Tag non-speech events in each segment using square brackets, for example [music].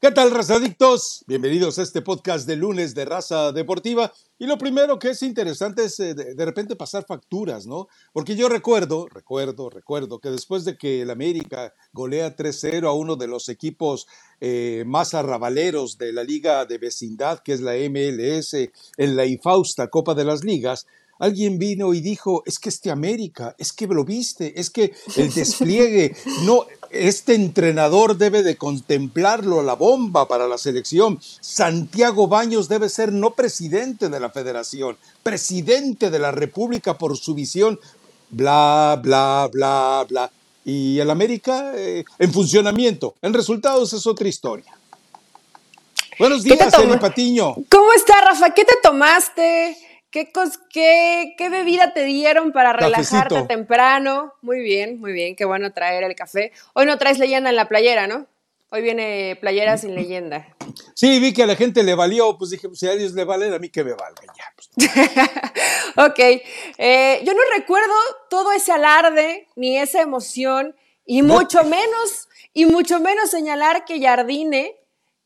¿Qué tal, razadictos? Bienvenidos a este podcast de lunes de Raza Deportiva. Y lo primero que es interesante es eh, de, repente pasar facturas, ¿no? Porque yo recuerdo, recuerdo, recuerdo que después de que el América golea 3-0 a uno de los equipos eh, más arrabaleros de la liga de vecindad, que es la MLS, en la infausta Copa de las Ligas, Alguien vino y dijo, es que este América, es que lo viste, es que [laughs] el despliegue, no, este entrenador debe de contemplarlo, la bomba para la selección. Santiago Baños debe ser no presidente de la federación, presidente de la República por su visión, bla, bla, bla, bla. Y el América eh, en funcionamiento, en resultados es otra historia. Buenos días, Eli Patiño. ¿Cómo está, Rafa? ¿Qué te tomaste? ¿Qué, qué, qué bebida te dieron para relajarte Cafecito. temprano? Muy bien, muy bien, qué bueno traer el café. Hoy no traes leyenda en la playera, ¿no? Hoy viene playera sin leyenda. Sí, vi que a la gente le valió, pues dije, pues si a ellos le valen, a mí que me valga ya. Pues. [laughs] ok, eh, yo no recuerdo todo ese alarde ni esa emoción y No. mucho menos, y mucho menos señalar que Jardine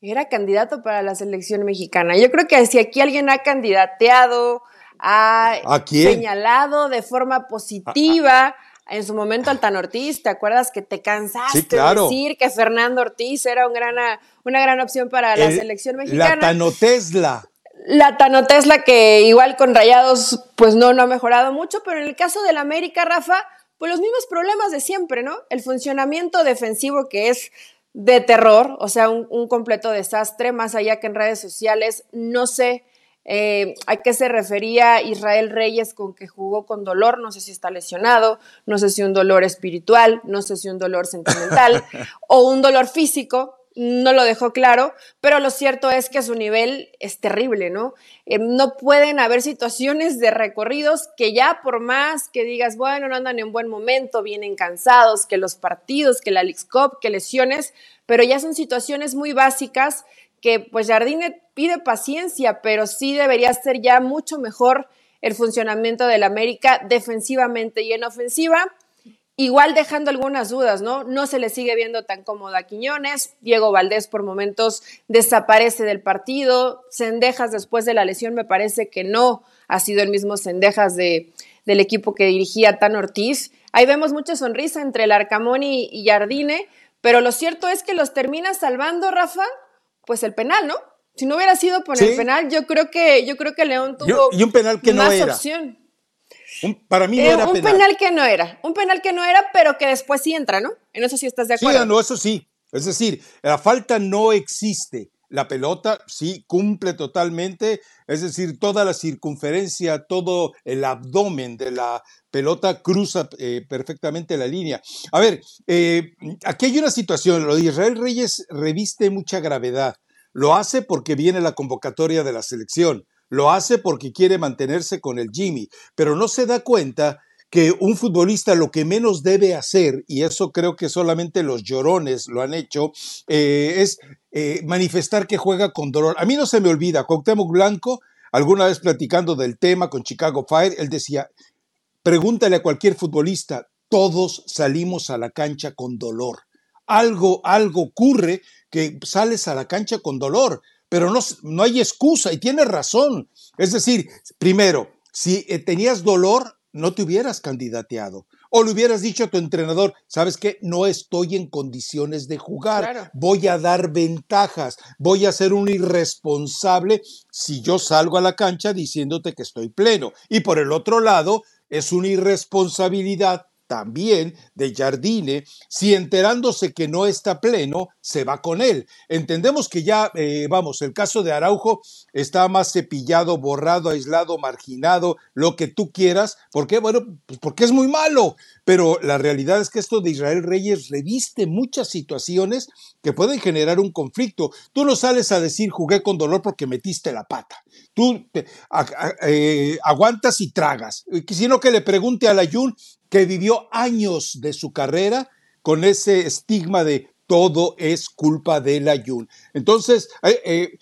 era candidato para la selección mexicana. Yo creo que si aquí alguien ha candidateado, ha señalado de forma positiva en su momento al Tan Ortiz, ¿te acuerdas que te cansaste Sí, claro. de decir que Fernando Ortiz era un gran, una gran opción para la El- selección mexicana? La Tanotesla. La Tano Tesla, que igual con Rayados, pues no, no ha mejorado mucho, pero en el caso del América, Rafa, pues los mismos problemas de siempre, ¿no? El funcionamiento defensivo que es de terror, o sea, un, un completo desastre, más allá que en redes sociales, no sé eh, a qué se refería Israel Reyes con que jugó con dolor, no sé si está lesionado, no sé si un dolor espiritual, no sé si un dolor sentimental [laughs] o un dolor físico, no lo dejó claro, pero lo cierto es que su nivel es terrible, ¿no? Eh, no pueden haber situaciones de recorridos que ya por más que digas, bueno, no andan en buen momento, vienen cansados, que los partidos, que la Leagues Cup, que lesiones, pero ya son situaciones muy básicas que pues Jardine pide paciencia, pero sí debería ser ya mucho mejor el funcionamiento del América defensivamente y en ofensiva. Igual dejando algunas dudas, ¿no? No se le sigue viendo tan cómodo a Quiñones. Diego Valdés por momentos desaparece del partido. Cendejas después de la lesión me parece que no ha sido el mismo Cendejas de, del equipo que dirigía Tan Ortiz. Ahí vemos mucha sonrisa entre el Arcamón y, y Jardine, pero lo cierto es que los termina salvando, Rafa, pues el penal, ¿no? Si no hubiera sido por Sí. el penal, yo creo que, yo creo que León tuvo y un penal que no era. opción. Un- para mí no Eh, era un penal. penal. que no era, un penal que no era, pero que después sí entra, ¿no? En eso sí estás de Sí, acuerdo. no, eso sí. Es decir, la falta no existe. La pelota sí cumple totalmente, es decir, toda la circunferencia, todo el abdomen de la pelota cruza eh, perfectamente la línea. A ver, eh, aquí hay una situación, lo de Israel Reyes reviste mucha gravedad. Lo hace porque viene la convocatoria de la selección, lo hace porque quiere mantenerse con el Jimmy, pero no se da cuenta que un futbolista lo que menos debe hacer, y eso creo que solamente los llorones lo han hecho, eh, es eh, manifestar que juega con dolor. A mí no se me olvida, Cuauhtémoc Blanco, alguna vez platicando del tema con Chicago Fire, él decía, pregúntale a cualquier futbolista, todos salimos a la cancha con dolor. Algo, algo ocurre que sales a la cancha con dolor, pero no, no hay excusa y tienes razón. Es decir, primero, si eh, tenías dolor, no te hubieras candidateado. O le hubieras dicho a tu entrenador, ¿sabes qué? No estoy en condiciones de jugar. Claro. Voy a dar ventajas. Voy a ser un irresponsable si yo salgo a la cancha diciéndote que estoy pleno. Y por el otro lado, es una irresponsabilidad también de Jardine si enterándose que no está pleno, se va con él. Entendemos que ya, eh, vamos, el caso de Araujo está más cepillado, borrado, aislado, marginado, lo que tú quieras. ¿Por qué? Bueno, pues porque es muy malo. Pero la realidad es que esto de Israel Reyes reviste muchas situaciones que pueden generar un conflicto. Tú no sales a decir jugué con dolor porque metiste la pata. Tú eh, aguantas y tragas. Sino que le pregunte a Layun que vivió años de su carrera con ese estigma de todo es culpa de Layun. Entonces, eh, eh,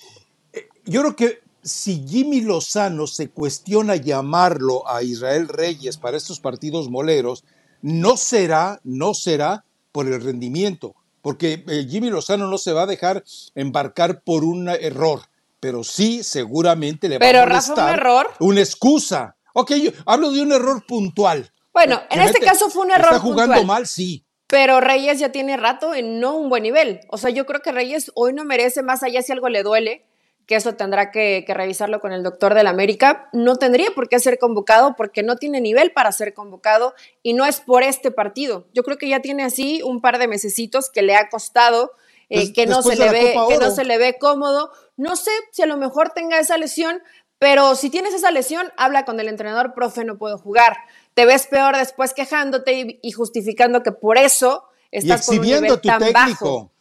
eh, yo creo que si Jimmy Lozano se cuestiona llamarlo a Israel Reyes para estos partidos moleros, no será, no será por el rendimiento, porque eh, Jimmy Lozano no se va a dejar embarcar por un error, pero sí seguramente le va a molestar un error. una excusa. Ok, yo hablo de un error puntual. Bueno, en este caso fue un error Está jugando mal, sí. Pero Reyes ya tiene rato en no un buen nivel. O sea, yo creo que Reyes hoy no merece más allá si algo le duele, que eso tendrá que, revisarlo con el doctor del América. No tendría por qué ser convocado porque no tiene nivel para ser convocado y no es por este partido. Yo creo que ya tiene así un par de mesecitos que le ha costado, eh, que, no se le ve, que no se le ve cómodo. No sé si a lo mejor tenga esa lesión, pero si tienes esa lesión, habla con el entrenador, profe, no puedo jugar. Te ves peor después quejándote y, justificando que por eso estás con un nivel tan bajo.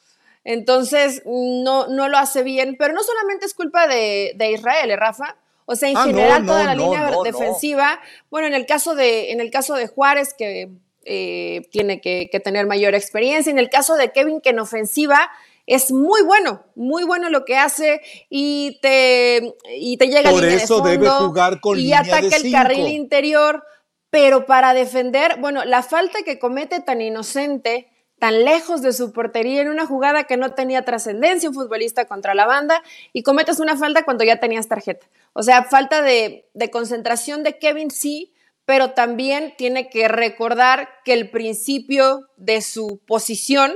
Entonces, no, no lo hace bien, pero no solamente es culpa de, Israel, ¿eh, Rafa? O sea, en ah, general, toda la línea defensiva. Bueno, en el caso de, en el caso de Juárez, que eh, tiene que, tener mayor experiencia. En el caso de Kevin, que en ofensiva es muy bueno, muy bueno lo que hace y te, y te llega Por eso debe jugar con y ataca el carril interior. Pero para defender, bueno, la falta que comete tan inocente tan lejos de su portería en una jugada que no tenía trascendencia, un futbolista contra la banda, y cometes una falta cuando ya tenías tarjeta. O sea, falta de, concentración de Kevin sí, pero también tiene que recordar que el principio de su posición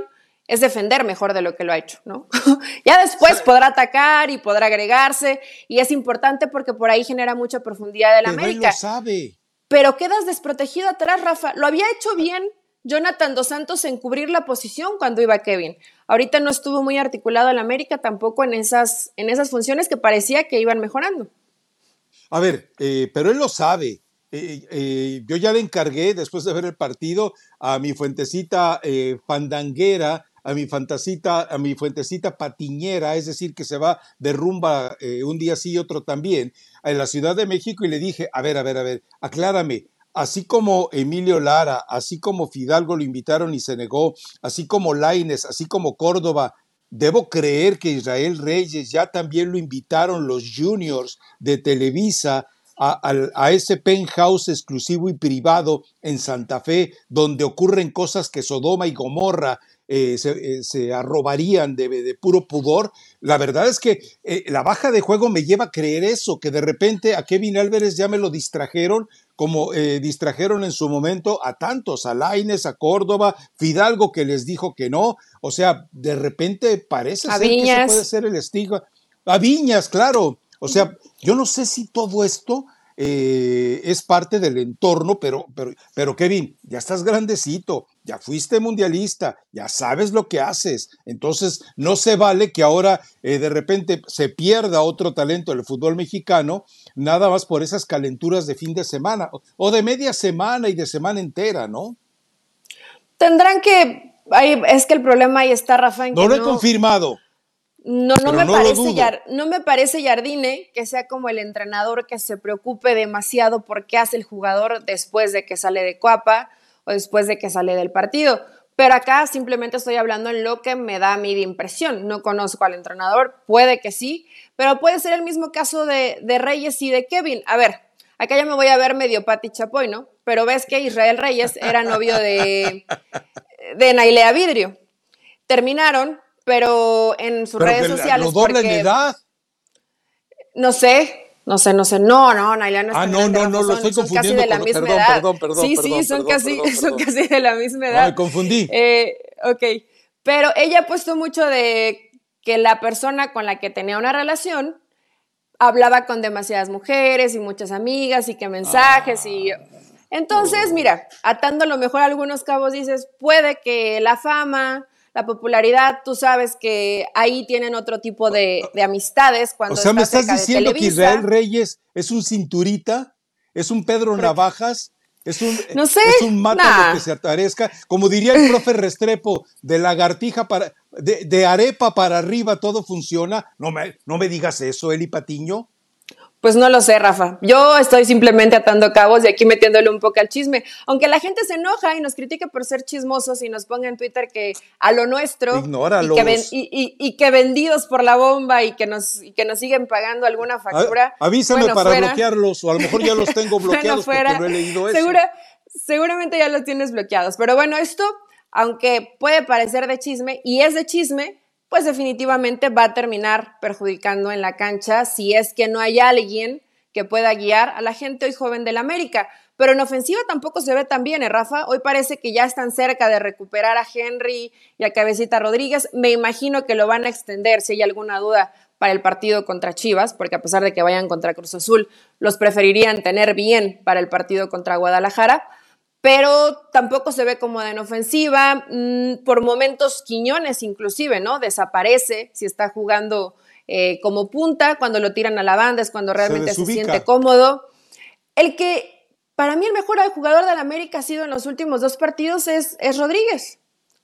es defender mejor de lo que lo ha hecho, ¿no? [laughs] ya después podrá atacar y podrá agregarse, y es importante porque por ahí genera mucha profundidad de la América. Él lo sabe. Pero quedas desprotegido atrás, Rafa. Lo había hecho bien Jonathan Dos Santos en cubrir la posición cuando iba Kevin. Ahorita no estuvo muy articulado el América tampoco en esas, en esas funciones que parecía que iban mejorando. A ver, eh, pero él lo sabe. Eh, eh, yo ya le encargué, después de ver el partido, a mi fuentecita fandanguera, a mi fantasita, a mi fuentecita patiñera, es decir, que se va de rumba un día sí y otro también, en la Ciudad de México y le dije, a ver, a ver, a ver, aclárame, así como Emilio Lara, así como Fidalgo lo invitaron y se negó, así como Laines, así como Córdoba, debo creer que Israel Reyes ya también lo invitaron los juniors de Televisa a, ese penthouse exclusivo y privado en Santa Fe, donde ocurren cosas que Sodoma y Gomorra eh, eh, se, arrobarían de, puro pudor. La verdad es que eh, la baja de juego me lleva a creer eso, que de repente a Kevin Álvarez ya me lo distrajeron como distrajeron en su momento a tantos, a Laines, a Córdoba, Fidalgo que les dijo que no. O sea, de repente parece ser que ese puede ser el estigma. A Viñas, claro. O sea, yo no sé si todo esto eh, es parte del entorno, pero, pero, pero Kevin, ya estás grandecito, ya fuiste mundialista, ya sabes lo que haces. Entonces, no se vale que ahora eh, de repente se pierda otro talento del fútbol mexicano, nada más por esas calenturas de fin de semana o de media semana y de semana entera, ¿no? Tendrán que. es que el problema ahí está, Rafa. no lo he confirmado. No, no me, parece no me parece Jardine que sea como el entrenador que se preocupe demasiado por qué hace el jugador después de que sale de Coapa o después de que sale del partido. Pero acá simplemente estoy hablando en lo que me da a mí de impresión. No conozco al entrenador, puede que sí, pero puede ser el mismo caso de, de Reyes y de Kevin. A ver, acá ya me voy a ver medio Pati Chapoy, ¿no? Pero ves que Israel Reyes era novio de, de Nailea Vidrio. Terminaron, pero en sus redes sociales. ¿Lo doblan en edad? No sé, no sé, no sé. No, no, Naila no Ah, no, no, no, lo estoy confundiendo. Casi de la misma perdón, edad. Perdón, perdón, sí, sí, son, casi, son casi de la misma edad. No, me confundí. Eh, ok, pero ella ha puesto mucho de que la persona con la que tenía una relación hablaba con demasiadas mujeres y muchas amigas y que mensajes y... Entonces, mira, atando a lo mejor algunos cabos dices, puede que la fama, la popularidad, tú sabes que ahí tienen otro tipo de, amistades. Cuando o sea, me estás diciendo que Israel Reyes es un cinturita, es un Pedro Navajas, es un, no sé, es un mata que se atarezca. Como diría el profe Restrepo, de lagartija para, de, de, arepa para arriba todo funciona. No me, no me digas eso, Eli Patiño. Pues no lo sé, Rafa. Yo estoy simplemente atando cabos y aquí metiéndole un poco al chisme. Aunque la gente se enoja y nos critique por ser chismosos y nos ponga en Twitter que a lo nuestro y que, y, que, vendidos por la bomba y que nos, que nos siguen pagando alguna factura. avísame para bloquearlos o a lo mejor ya los tengo [laughs] bloqueados porque no he leído eso. seguramente ya los tienes bloqueados. Pero bueno, esto aunque puede parecer de chisme y es de chisme, pues definitivamente va a terminar perjudicando en la cancha si es que no hay alguien que pueda guiar a la gente hoy joven del América. Pero en ofensiva tampoco se ve tan bien, ¿eh, Rafa? Hoy parece que ya están cerca de recuperar a Henry y a Cabecita Rodríguez. Me imagino que lo van a extender si hay alguna duda para el partido contra Chivas, porque a pesar de que vayan contra Cruz Azul, los preferirían tener bien para el partido contra Guadalajara. Pero tampoco se ve como en ofensiva. Mm, por momentos, Quiñones inclusive, ¿no? Desaparece si está jugando eh, como punta, cuando lo tiran a la banda es cuando realmente se, siente cómodo. El que para mí el mejor jugador del América ha sido en los últimos dos partidos es, es Rodríguez,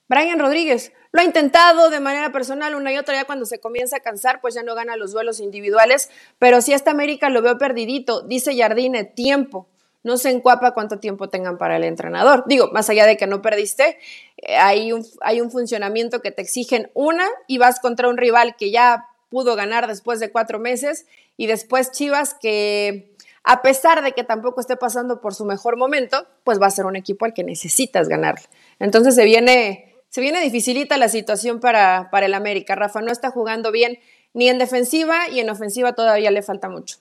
Brian Rodríguez. Lo ha intentado de manera personal una y otra, ya cuando se comienza a cansar, pues ya no gana los duelos individuales, pero si esta América lo veo perdidito, dice Jardine, tiempo. No se encuapa cuánto tiempo tengan para el entrenador. Digo, más allá de que no perdiste, eh, hay, un, hay un funcionamiento que te exigen una y vas contra un rival que ya pudo ganar después de cuatro meses y después Chivas que a pesar de que tampoco esté pasando por su mejor momento, pues va a ser un equipo al que necesitas ganarle. Entonces se viene, se viene dificilita la situación para, para el América. Rafa no está jugando bien ni en defensiva y en ofensiva todavía le falta mucho.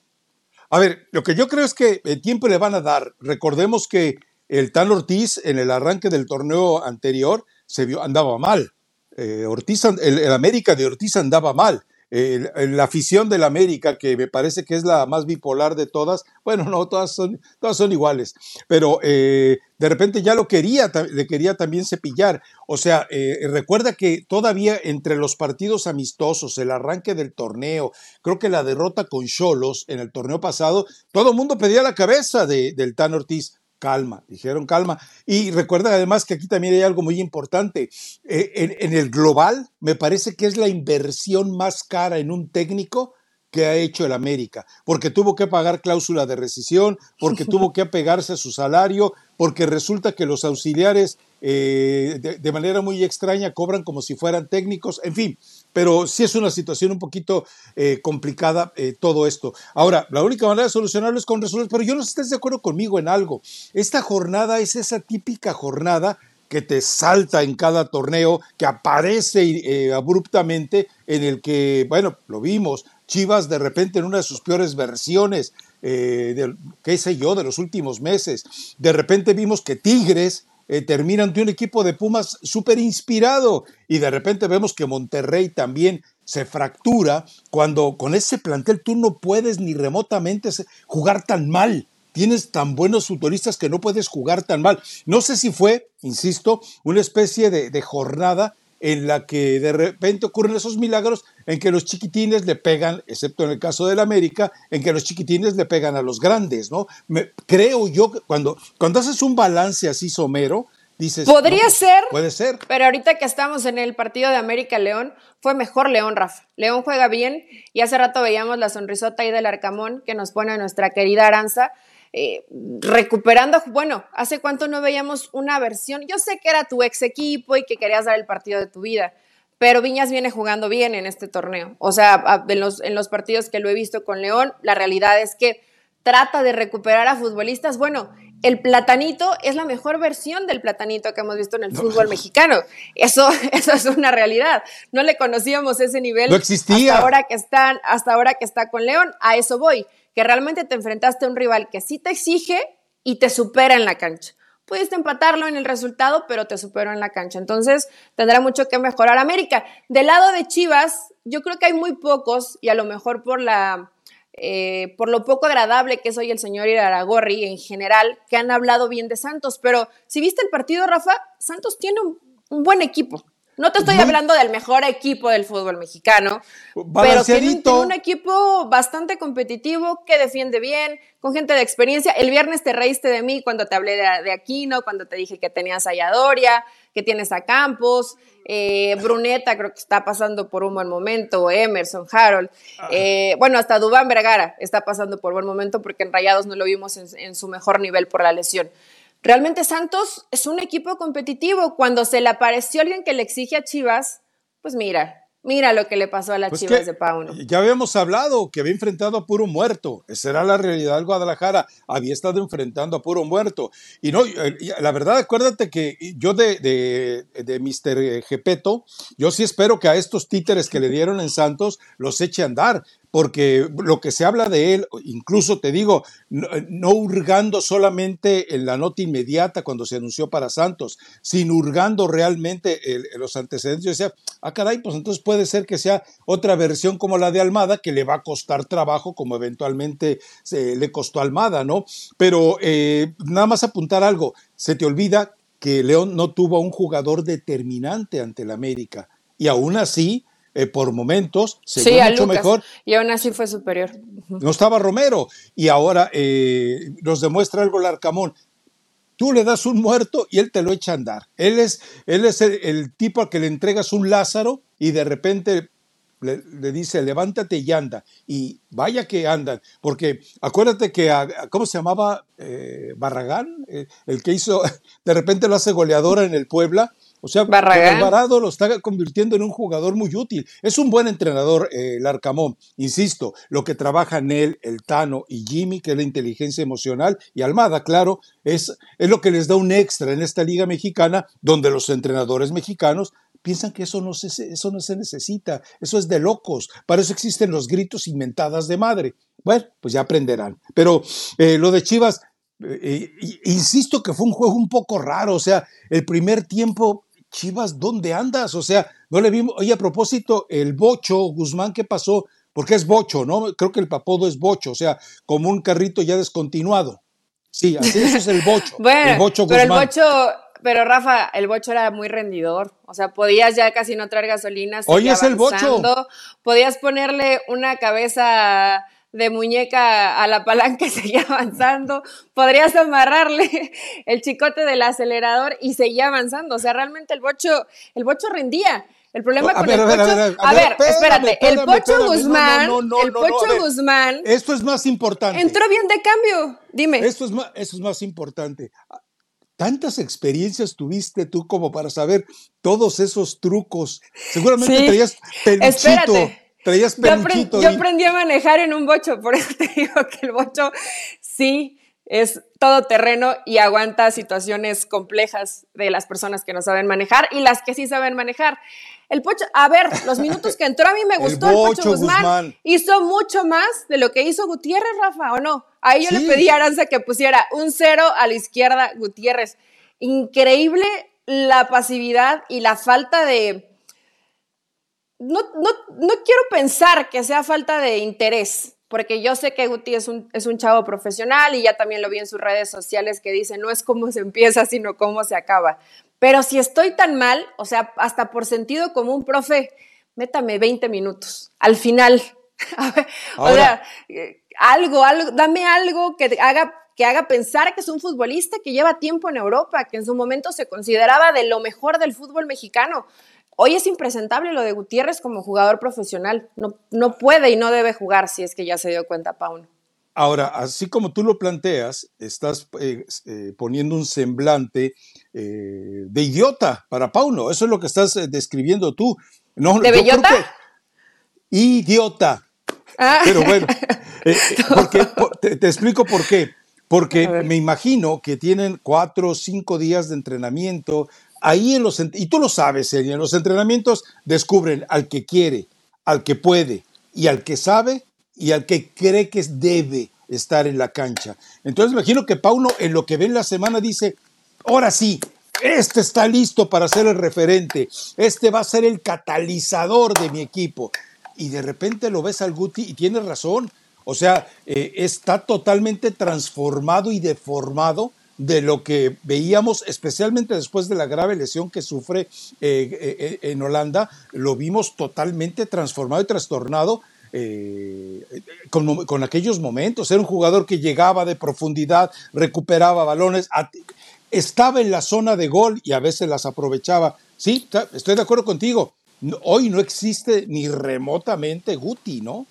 A ver, lo que yo creo es que el tiempo le van a dar. Recordemos que el Tan Ortiz en el arranque del torneo anterior se vio, andaba mal. Eh, Ortiz, el América de Ortiz andaba mal la afición del América, que me parece que es la más bipolar de todas, bueno, no, todas son, todas son iguales, pero eh, de repente ya lo quería, le quería también cepillar. O sea, eh, recuerda que todavía entre los partidos amistosos, el arranque del torneo, creo que la derrota con Cholos en el torneo pasado, todo el mundo pedía la cabeza de, del Tan Ortiz calma, dijeron calma. Y recuerda además que aquí también hay algo muy importante. Eh, en, el global, me parece que es la inversión más cara en un técnico que ha hecho el América, porque tuvo que pagar cláusula de rescisión, porque [laughs] tuvo que apegarse a su salario, porque resulta que los auxiliares eh, de, manera muy extraña cobran como si fueran técnicos, en fin, pero sí es una situación un poquito eh, complicada eh, todo esto. Ahora, la única manera de solucionarlo es con resultados, pero yo no sé si estás de acuerdo conmigo en algo. Esta jornada es esa típica jornada que te salta en cada torneo, que aparece eh, abruptamente, en el que, bueno, lo vimos, Chivas de repente en una de sus peores versiones, qué sé yo, de los últimos meses, de repente vimos que Tigres eh, terminan de un equipo de Pumas súper inspirado y de repente vemos que Monterrey también se fractura cuando con ese plantel tú no puedes ni remotamente jugar tan mal. Tienes tan buenos futbolistas que no puedes jugar tan mal. No sé si fue, insisto, una especie de jornada en la que de repente ocurren esos milagros en que los chiquitines le pegan, excepto en el caso del América, en que los chiquitines le pegan a los grandes, ¿no? Me, creo yo que cuando, cuando haces un balance así somero, dices... Podría pues, ser. Puede ser. Pero ahorita que estamos en el partido de América-León, fue mejor León, Rafa. León juega bien y hace rato veíamos la sonrisota ahí del Arcamón que nos pone nuestra querida Aranza. Eh, recuperando, bueno, ¿hace cuánto no veíamos una versión? Yo sé que era tu ex equipo y que querías dar el partido de tu vida, pero Viñas viene jugando bien en este torneo. O sea, en los, en los partidos que lo he visto con León, la realidad es que trata de recuperar a futbolistas. Bueno, el platanito es la mejor versión del platanito que hemos visto en el fútbol mexicano. Eso, [laughs] eso es una realidad. No le conocíamos ese nivel. No existía. Hasta ahora que están, hasta ahora que está con León, a eso voy. Que realmente te enfrentaste a un rival que sí te exige y te supera en la cancha. Pudiste empatarlo en el resultado, pero te superó en la cancha. Entonces, tendrá mucho que mejorar América. Del lado de Chivas, yo creo que hay muy pocos, y a lo mejor por la eh, por lo poco agradable que es hoy el señor Iraragorri en general, que han hablado bien de Santos. Pero si viste el partido, Rafa, Santos tiene un buen equipo. No te estoy hablando del mejor equipo del fútbol mexicano, pero tiene, un equipo bastante competitivo que defiende bien, con gente de experiencia. El viernes te reíste de mí cuando te hablé de, Aquino, cuando te dije que tenías a Yadoria, que tienes a Campos, eh, Bruneta creo que está pasando por un buen momento, Emerson, Harold, ah. eh, bueno, hasta Dubán Vergara está pasando por buen momento porque en Rayados no lo vimos en su mejor nivel por la lesión. Realmente Santos es un equipo competitivo. Cuando se le apareció alguien que le exige a Chivas, pues mira, Mira lo que le pasó a las pues Chivas de Pauno. Ya habíamos hablado que había enfrentado a puro muerto. Esa era la realidad del Guadalajara. Había estado enfrentando a puro muerto. Y no, eh, la verdad, acuérdate que yo de, de, de Mr. Gepeto, yo sí espero que a estos títeres que le dieron en Santos los eche a andar porque lo que se habla de él, incluso te digo, no, hurgando solamente en la nota inmediata cuando se anunció para Santos, sino hurgando realmente los antecedentes, yo decía, ah, caray, pues entonces puede ser que sea otra versión como la de Almada, que le va a costar trabajo, como eventualmente se, le costó Almada, ¿no? Pero eh, nada más apuntar algo, se te olvida que León no tuvo a un jugador determinante ante el América, y aún así eh, por momentos, se sí, mucho mejor. Y aún así fue superior. No estaba Romero. Y ahora eh, nos demuestra algo el Arcamón. Tú le das un muerto y él te lo echa a andar. Él es, él es el, tipo al que le entregas un Lázaro y de repente le, dice, levántate y anda. Y vaya que andan, porque acuérdate que, ¿cómo se llamaba? Eh, Barragán, el que hizo, [laughs] de repente lo hace goleadora en el Puebla o sea, Alvarado lo está convirtiendo en un jugador muy útil. Es un buen entrenador, eh, el Arcamón. Insisto, lo que trabajan él, el Tano y Jimmy, que es la inteligencia emocional, y Almada, claro, es, es lo que les da un extra en esta liga mexicana, donde los entrenadores mexicanos piensan que eso no, se, eso no se necesita, eso es de locos, para eso existen los gritos inventadas de madre. Bueno, pues ya aprenderán. Pero eh, lo de Chivas, eh, insisto que fue un juego un poco raro, o sea, el primer tiempo Chivas, ¿dónde andas? O sea, no le vimos. Oye, a propósito, el Bocho, Guzmán, ¿qué pasó? Porque es Bocho, ¿no? Creo que el papodo es Bocho, o sea, como un carrito ya descontinuado. Sí, así eso es el Bocho. [laughs] bueno, el Bocho pero el Bocho, pero Rafa, el Bocho era muy rendidor. O sea, podías ya casi no traer gasolina. Oye, es el Bocho. Podías ponerle una cabeza de muñeca a la palanca [laughs] seguía avanzando. Podrías amarrarle el chicote del acelerador y seguía avanzando. O sea, realmente el bocho, el bocho rendía. El problema con el Pocho. A ver, espérate. el Pocho Guzmán. el Pocho Guzmán. Esto es más importante. Entró bien de cambio. Dime. Esto es más, esto es más importante. ¿Tantas experiencias tuviste tú como para saber todos esos trucos? Seguramente sí. traías peluchito. Yo, aprendí a manejar en un bocho, por eso te [laughs] digo que el bocho sí es todo terreno y aguanta situaciones complejas de las personas que no saben manejar y las que sí saben manejar. El Pocho, a ver, los minutos que entró a mí me [laughs] gustó el, Pocho Guzmán. Hizo mucho más de lo que hizo Gutiérrez, Rafa, ¿o no? Ahí yo le pedí a Aranza que pusiera un cero a la izquierda Gutiérrez. Increíble la pasividad y la falta de, no, no, no quiero pensar que sea falta de interés, porque yo sé que Guti es un, es un chavo profesional y ya también lo vi en sus redes sociales que dice, no es cómo se empieza, sino cómo se acaba. Pero si estoy tan mal, o sea, hasta por sentido común, profe, métame 20 minutos al final. [laughs] o sea, eh, algo, algo, dame algo que haga que haga pensar que es un futbolista que lleva tiempo en Europa, que en su momento se consideraba de lo mejor del fútbol mexicano. Hoy es impresentable lo de Gutiérrez como jugador profesional. No, no puede y no debe jugar si es que ya se dio cuenta Pauno. Ahora, así como tú lo planteas, estás eh, eh, poniendo un semblante eh, de idiota para Pauno. Eso es lo que estás describiendo tú. No, ¿De bellota? Idiota. Ah. Pero bueno, [laughs] porque, te, explico por qué. Porque me imagino que tienen cuatro o cinco días de entrenamiento, ahí en los, y tú lo sabes, en los entrenamientos descubren al que quiere, al que puede y al que sabe y al que cree que debe estar en la cancha. Entonces imagino que Pauno en lo que ve en la semana dice, ahora sí, este está listo para ser el referente, este va a ser el catalizador de mi equipo. Y de repente lo ves al Guti y tiene razón. O sea, eh, está totalmente transformado y deformado de lo que veíamos, especialmente después de la grave lesión que sufre eh, eh, en Holanda, lo vimos totalmente transformado y trastornado eh, con, aquellos momentos. Era un jugador que llegaba de profundidad, recuperaba balones, estaba en la zona de gol y a veces las aprovechaba. Sí, estoy de acuerdo contigo. Hoy no existe ni remotamente Guti, ¿no?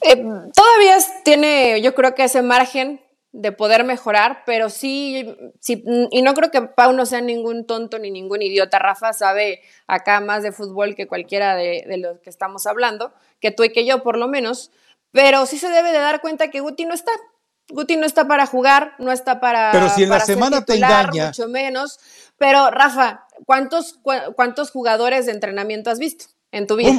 todavía tiene, yo creo que ese margen de poder mejorar, pero sí, sí, y no creo que Pau no sea ningún tonto ni ningún idiota. Rafa sabe acá más de fútbol que cualquiera de, de los que estamos hablando, que tú y que yo por lo menos, pero sí se debe de dar cuenta que Guti no está. Guti no está para jugar, no está para. Pero si en la semana te engaña. Mucho menos. Pero, Rafa, ¿cuántos, ¿cuántos jugadores de entrenamiento has visto en tu vida?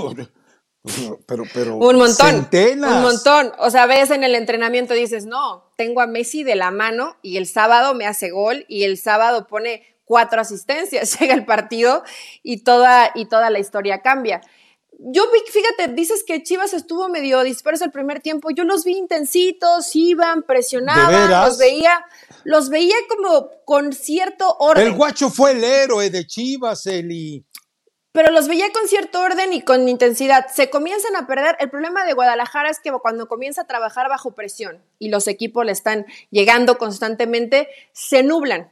Pero, pero, un montón. Centenas. Un montón. O sea, ves en el entrenamiento dices, no, tengo a Messi de la mano y el sábado me hace gol y el sábado pone cuatro asistencias. [laughs] Llega el partido y toda, y toda la historia cambia. Yo vi, fíjate, dices que Chivas estuvo medio disperso el primer tiempo. Yo los vi intensitos, iban, presionaban, los veía, los veía como con cierto orden. El guacho fue el héroe de Chivas, Eli pero los veía con cierto orden y con intensidad. Se comienzan a perder. El problema de Guadalajara es que cuando comienza a trabajar bajo presión y los equipos le están llegando constantemente, se nublan.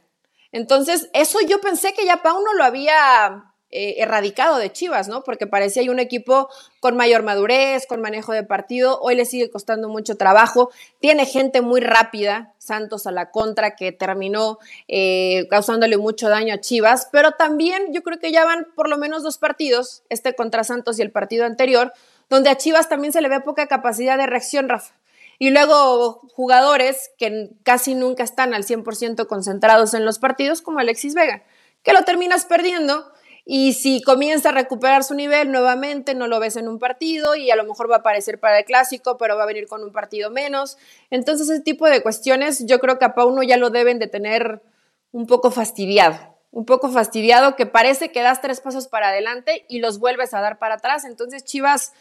Entonces, eso yo pensé que ya Pauno lo había eh, erradicado de Chivas, ¿no? Porque parecía hay un equipo con mayor madurez, con manejo de partido. Hoy le sigue costando mucho trabajo. Tiene gente muy rápida, Santos a la contra, que terminó eh, causándole mucho daño a Chivas. Pero también yo creo que ya van por lo menos dos partidos, este contra Santos y el partido anterior, donde a Chivas también se le ve poca capacidad de reacción, Rafa. Y luego jugadores que casi nunca están al 100% concentrados en los partidos, como Alexis Vega, que lo terminas perdiendo y si comienza a recuperar su nivel nuevamente, no lo ves en un partido y a lo mejor va a aparecer para el clásico, pero va a venir con un partido menos. Entonces, ese tipo de cuestiones yo creo que a Pauno ya lo deben de tener un poco fastidiado. Un poco fastidiado que parece que das tres pasos para adelante y los vuelves a dar para atrás. Entonces, Chivas,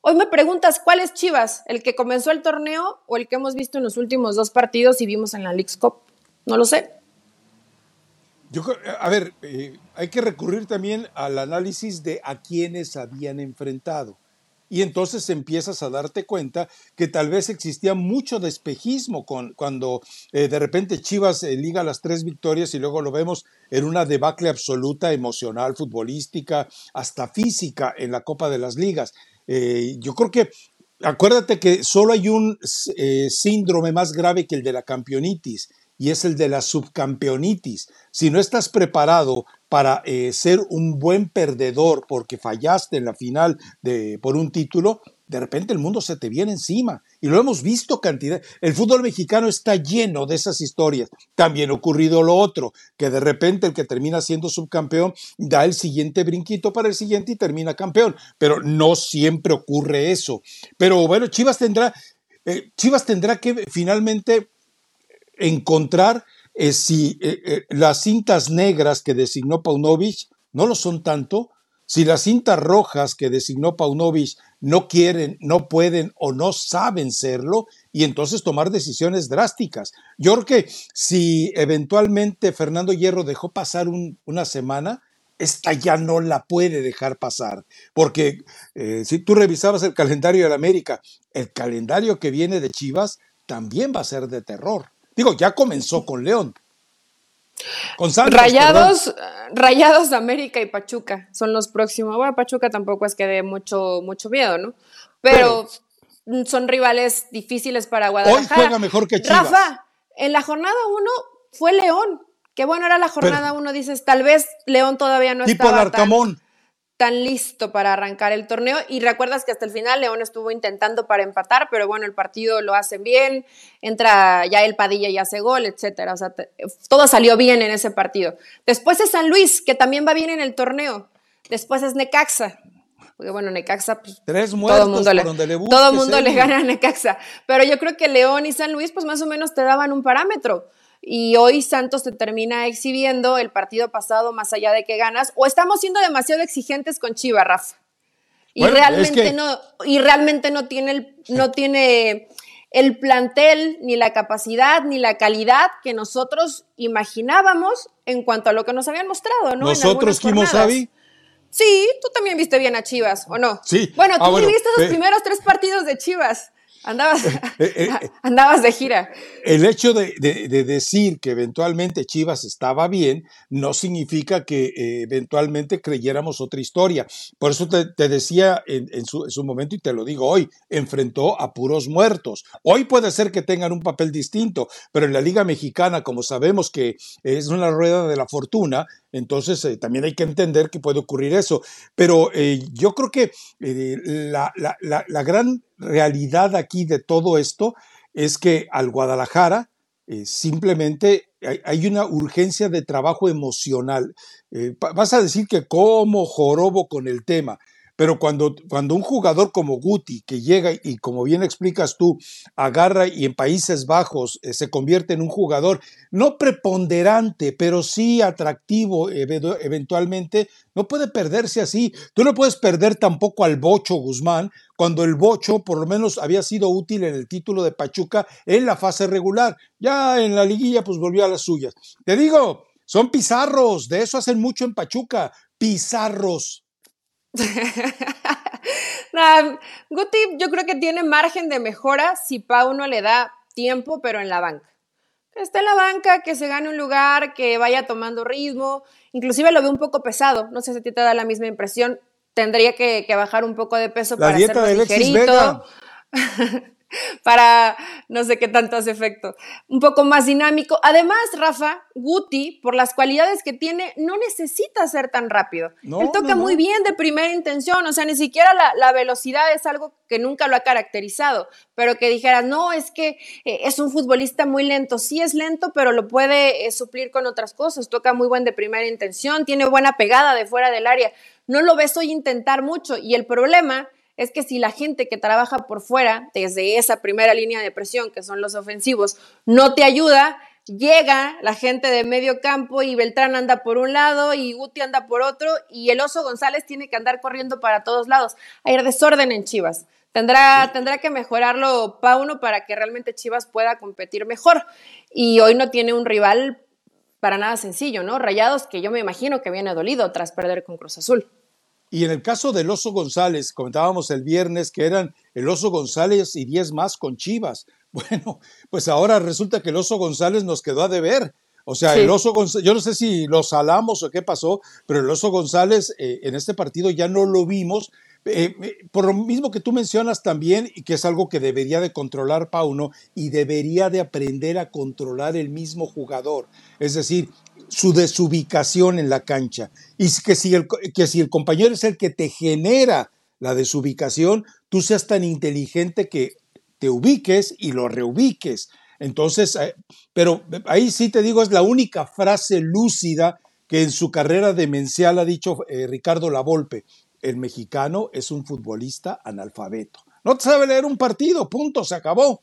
hoy me preguntas, ¿cuál es Chivas? ¿El que comenzó el torneo o el que hemos visto en los últimos dos partidos y vimos en la League's Cup? No lo sé. Yo, a ver, eh, hay que recurrir también al análisis de a quienes habían enfrentado. Y entonces empiezas a darte cuenta que tal vez existía mucho despejismo con, cuando eh, de repente Chivas eh, liga las tres victorias y luego lo vemos en una debacle absoluta, emocional, futbolística, hasta física en la Copa de las Ligas. yo creo que acuérdate que solo hay un síndrome más grave que el de la campeonitis y es el de la subcampeonitis. Si no estás preparado para eh, ser un buen perdedor porque fallaste en la final de, por un título, de repente el mundo se te viene encima. Y lo hemos visto cantidad. El fútbol mexicano está lleno de esas historias. También ha ocurrido lo otro, que de repente el que termina siendo subcampeón da el siguiente brinquito para el siguiente y termina campeón. Pero no siempre ocurre eso. Pero bueno, Chivas tendrá, eh, Chivas tendrá que finalmente encontrar eh, si eh, eh, las cintas negras que designó Paunovic no lo son tanto, si las cintas rojas que designó Paunovic no quieren, no pueden o no saben serlo, y entonces tomar decisiones drásticas. Yo creo que si eventualmente Fernando Hierro dejó pasar una semana, esta ya no la puede dejar pasar, porque si tú revisabas el calendario de la América, el calendario que viene de Chivas también va a ser de terror. Digo, ya comenzó con León. Con Santos, Rayados, Rayados de América y Pachuca son los próximos. Bueno, Pachuca tampoco es que dé mucho, mucho miedo, ¿no? Pero, son rivales difíciles para Guadalajara. Hoy juega mejor que Chivas. Rafa, en la jornada uno fue León. Que bueno, era la jornada uno, dices, tal vez León todavía no tipo estaba Arcamón tan listo para arrancar el torneo. Y recuerdas que hasta el final León estuvo intentando para empatar, pero bueno, el partido lo hacen bien, entra ya el Padilla y hace gol, etcétera. O sea, todo salió bien en ese partido. Después es San Luis, que también va bien en el torneo. Después es Necaxa. Porque bueno, Necaxa, pues, Tres todo el mundo, le, todo mundo le gana a Necaxa. Pero yo creo que León y San Luis, pues más o menos te daban un parámetro y hoy Santos te termina exhibiendo el partido pasado más allá de que ganas, o estamos siendo demasiado exigentes con Chivas, Rafa. Y realmente no, y realmente no tiene el, no tiene el plantel, ni la capacidad, ni la calidad que nosotros imaginábamos en cuanto a lo que nos habían mostrado, ¿no? Nosotros, Kimo Sabi. Sí, tú también viste bien a Chivas, ¿o no? Sí. Bueno, ah, tú viste los primeros tres partidos de Chivas. Andabas, [laughs] eh, eh, andabas de gira. El hecho de, decir que eventualmente Chivas estaba bien no significa que eventualmente creyéramos otra historia. Por eso te, decía en, su, en, su, momento y te lo digo hoy, enfrentó a puros muertos. Hoy puede ser que tengan un papel distinto, pero en la Liga Mexicana, como sabemos que es una rueda de la fortuna, entonces eh, también hay que entender que puede ocurrir eso. Pero eh, yo creo que eh, la, gran realidad aquí de todo esto es que al Guadalajara simplemente hay, una urgencia de trabajo emocional. vas a decir que como jorobo con el tema, pero cuando, cuando un jugador como Guti, que llega y como bien explicas tú, agarra y en Países Bajos eh, se convierte en un jugador no preponderante, pero sí atractivo eventualmente, no puede perderse así. Tú no puedes perder tampoco al Bocho Guzmán, cuando el Bocho por lo menos había sido útil en el título de Pachuca en la fase regular. Ya en la liguilla pues volvió a las suyas. Te digo, son pizarros, de eso hacen mucho en Pachuca, pizarros. [laughs] Guti yo creo que tiene margen de mejora si Pauno le da tiempo, pero en la banca. Que esté en la banca, que se gane un lugar, que vaya tomando ritmo. Inclusive lo veo un poco pesado. No sé si a ti te da la misma impresión. Tendría que, bajar un poco de peso para ser más ligerito. [laughs] [laughs] para no sé qué tanto hace efecto. Un poco más dinámico. Además, Rafa, Guti, por las cualidades que tiene, no necesita ser tan rápido. Él toca muy bien de primera intención, o sea, ni siquiera la, velocidad es algo que nunca lo ha caracterizado, pero que dijeras, no, es que eh, es un futbolista muy lento. Sí es lento, pero lo puede eh, suplir con otras cosas. Toca muy buen de primera intención, tiene buena pegada de fuera del área. No lo ves hoy intentar mucho y el problema es que si la gente que trabaja por fuera, desde esa primera línea de presión, que son los ofensivos, no te ayuda, llega la gente de medio campo y Beltrán anda por un lado y Guti anda por otro y el oso González tiene que andar corriendo para todos lados. Hay desorden en Chivas. Tendrá, tendrá que mejorarlo Pauno para que realmente Chivas pueda competir mejor. Y hoy no tiene un rival para nada sencillo, ¿no? Rayados, que yo me imagino que viene dolido tras perder con Cruz Azul. Y en el caso del Oso González, comentábamos el viernes que eran el Oso González y 10 más con Chivas. [laughs] Bueno, pues ahora resulta que el Oso González nos quedó a deber. O sea, el Oso González, yo no sé si lo salamos o qué pasó, pero el Oso González eh, en este partido ya no lo vimos. Eh, eh, por lo mismo que tú mencionas también, y que es algo que debería de controlar Pauno y debería de aprender a controlar el mismo jugador. Es decir, su desubicación en la cancha. Y que si, el, que si el compañero es el que te genera la desubicación, tú seas tan inteligente que te ubiques y lo reubiques. Entonces, eh, pero ahí sí te digo, es la única frase lúcida que en su carrera demencial ha dicho eh, Ricardo Lavolpe. El mexicano es un futbolista analfabeto. No te sabe leer un partido, punto, se acabó.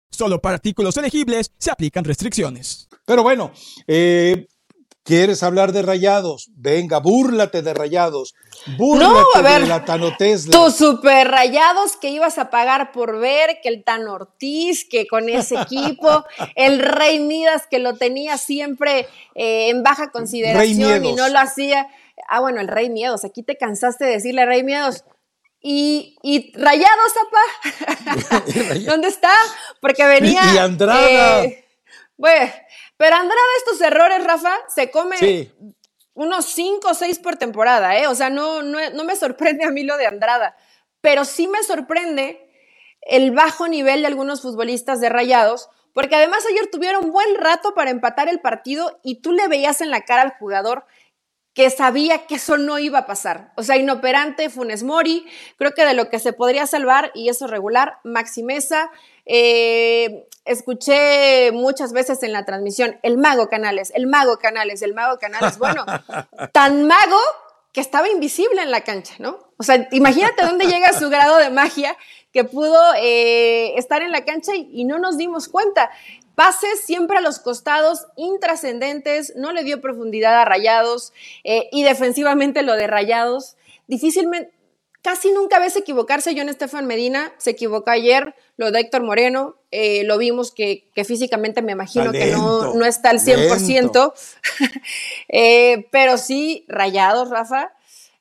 Solo para artículos elegibles se aplican restricciones. Pero bueno, eh, ¿quieres hablar de rayados? Venga, búrlate de rayados. Búrlate no, a ver, de la Tano Tesla. Tus super rayados que ibas a pagar por ver, que el Tan Ortiz, que con ese equipo, [laughs] el Rey Midas que lo tenía siempre eh, en baja consideración y no lo hacía. Ah, bueno, el Rey Miedos. Aquí te cansaste de decirle Rey Miedos. Y, y Rayados, apa. [laughs] ¿Dónde está? Porque venía. Y, Andrada. Eh, bueno, pero Andrada, estos errores, Rafa, se come unos 5 o 6 por temporada, ¿eh? O sea, no, no, no me sorprende a mí lo de Andrada. Pero sí me sorprende el bajo nivel de algunos futbolistas de Rayados, porque además ayer tuvieron buen rato para empatar el partido y tú le veías en la cara al jugador que sabía que eso no iba a pasar. O sea, inoperante Funes Mori, creo que de lo que se podría salvar, y eso regular, Maxi Mesa. Eh, escuché muchas veces en la transmisión, el mago Canales, el mago Canales, el mago Canales. Bueno, [laughs] tan mago que estaba invisible en la cancha, ¿no? O sea, imagínate dónde llega su grado de magia que pudo eh, estar en la cancha y, no nos dimos cuenta. Pases siempre a los costados, intrascendentes, no le dio profundidad a Rayados eh, y defensivamente lo de Rayados. Difícilmente, casi nunca ves equivocarse John Estefan Medina, se equivocó ayer, lo de Héctor Moreno, eh, lo vimos que, físicamente me imagino que no, no, está al 100%, [laughs] pero sí, Rayados, Rafa,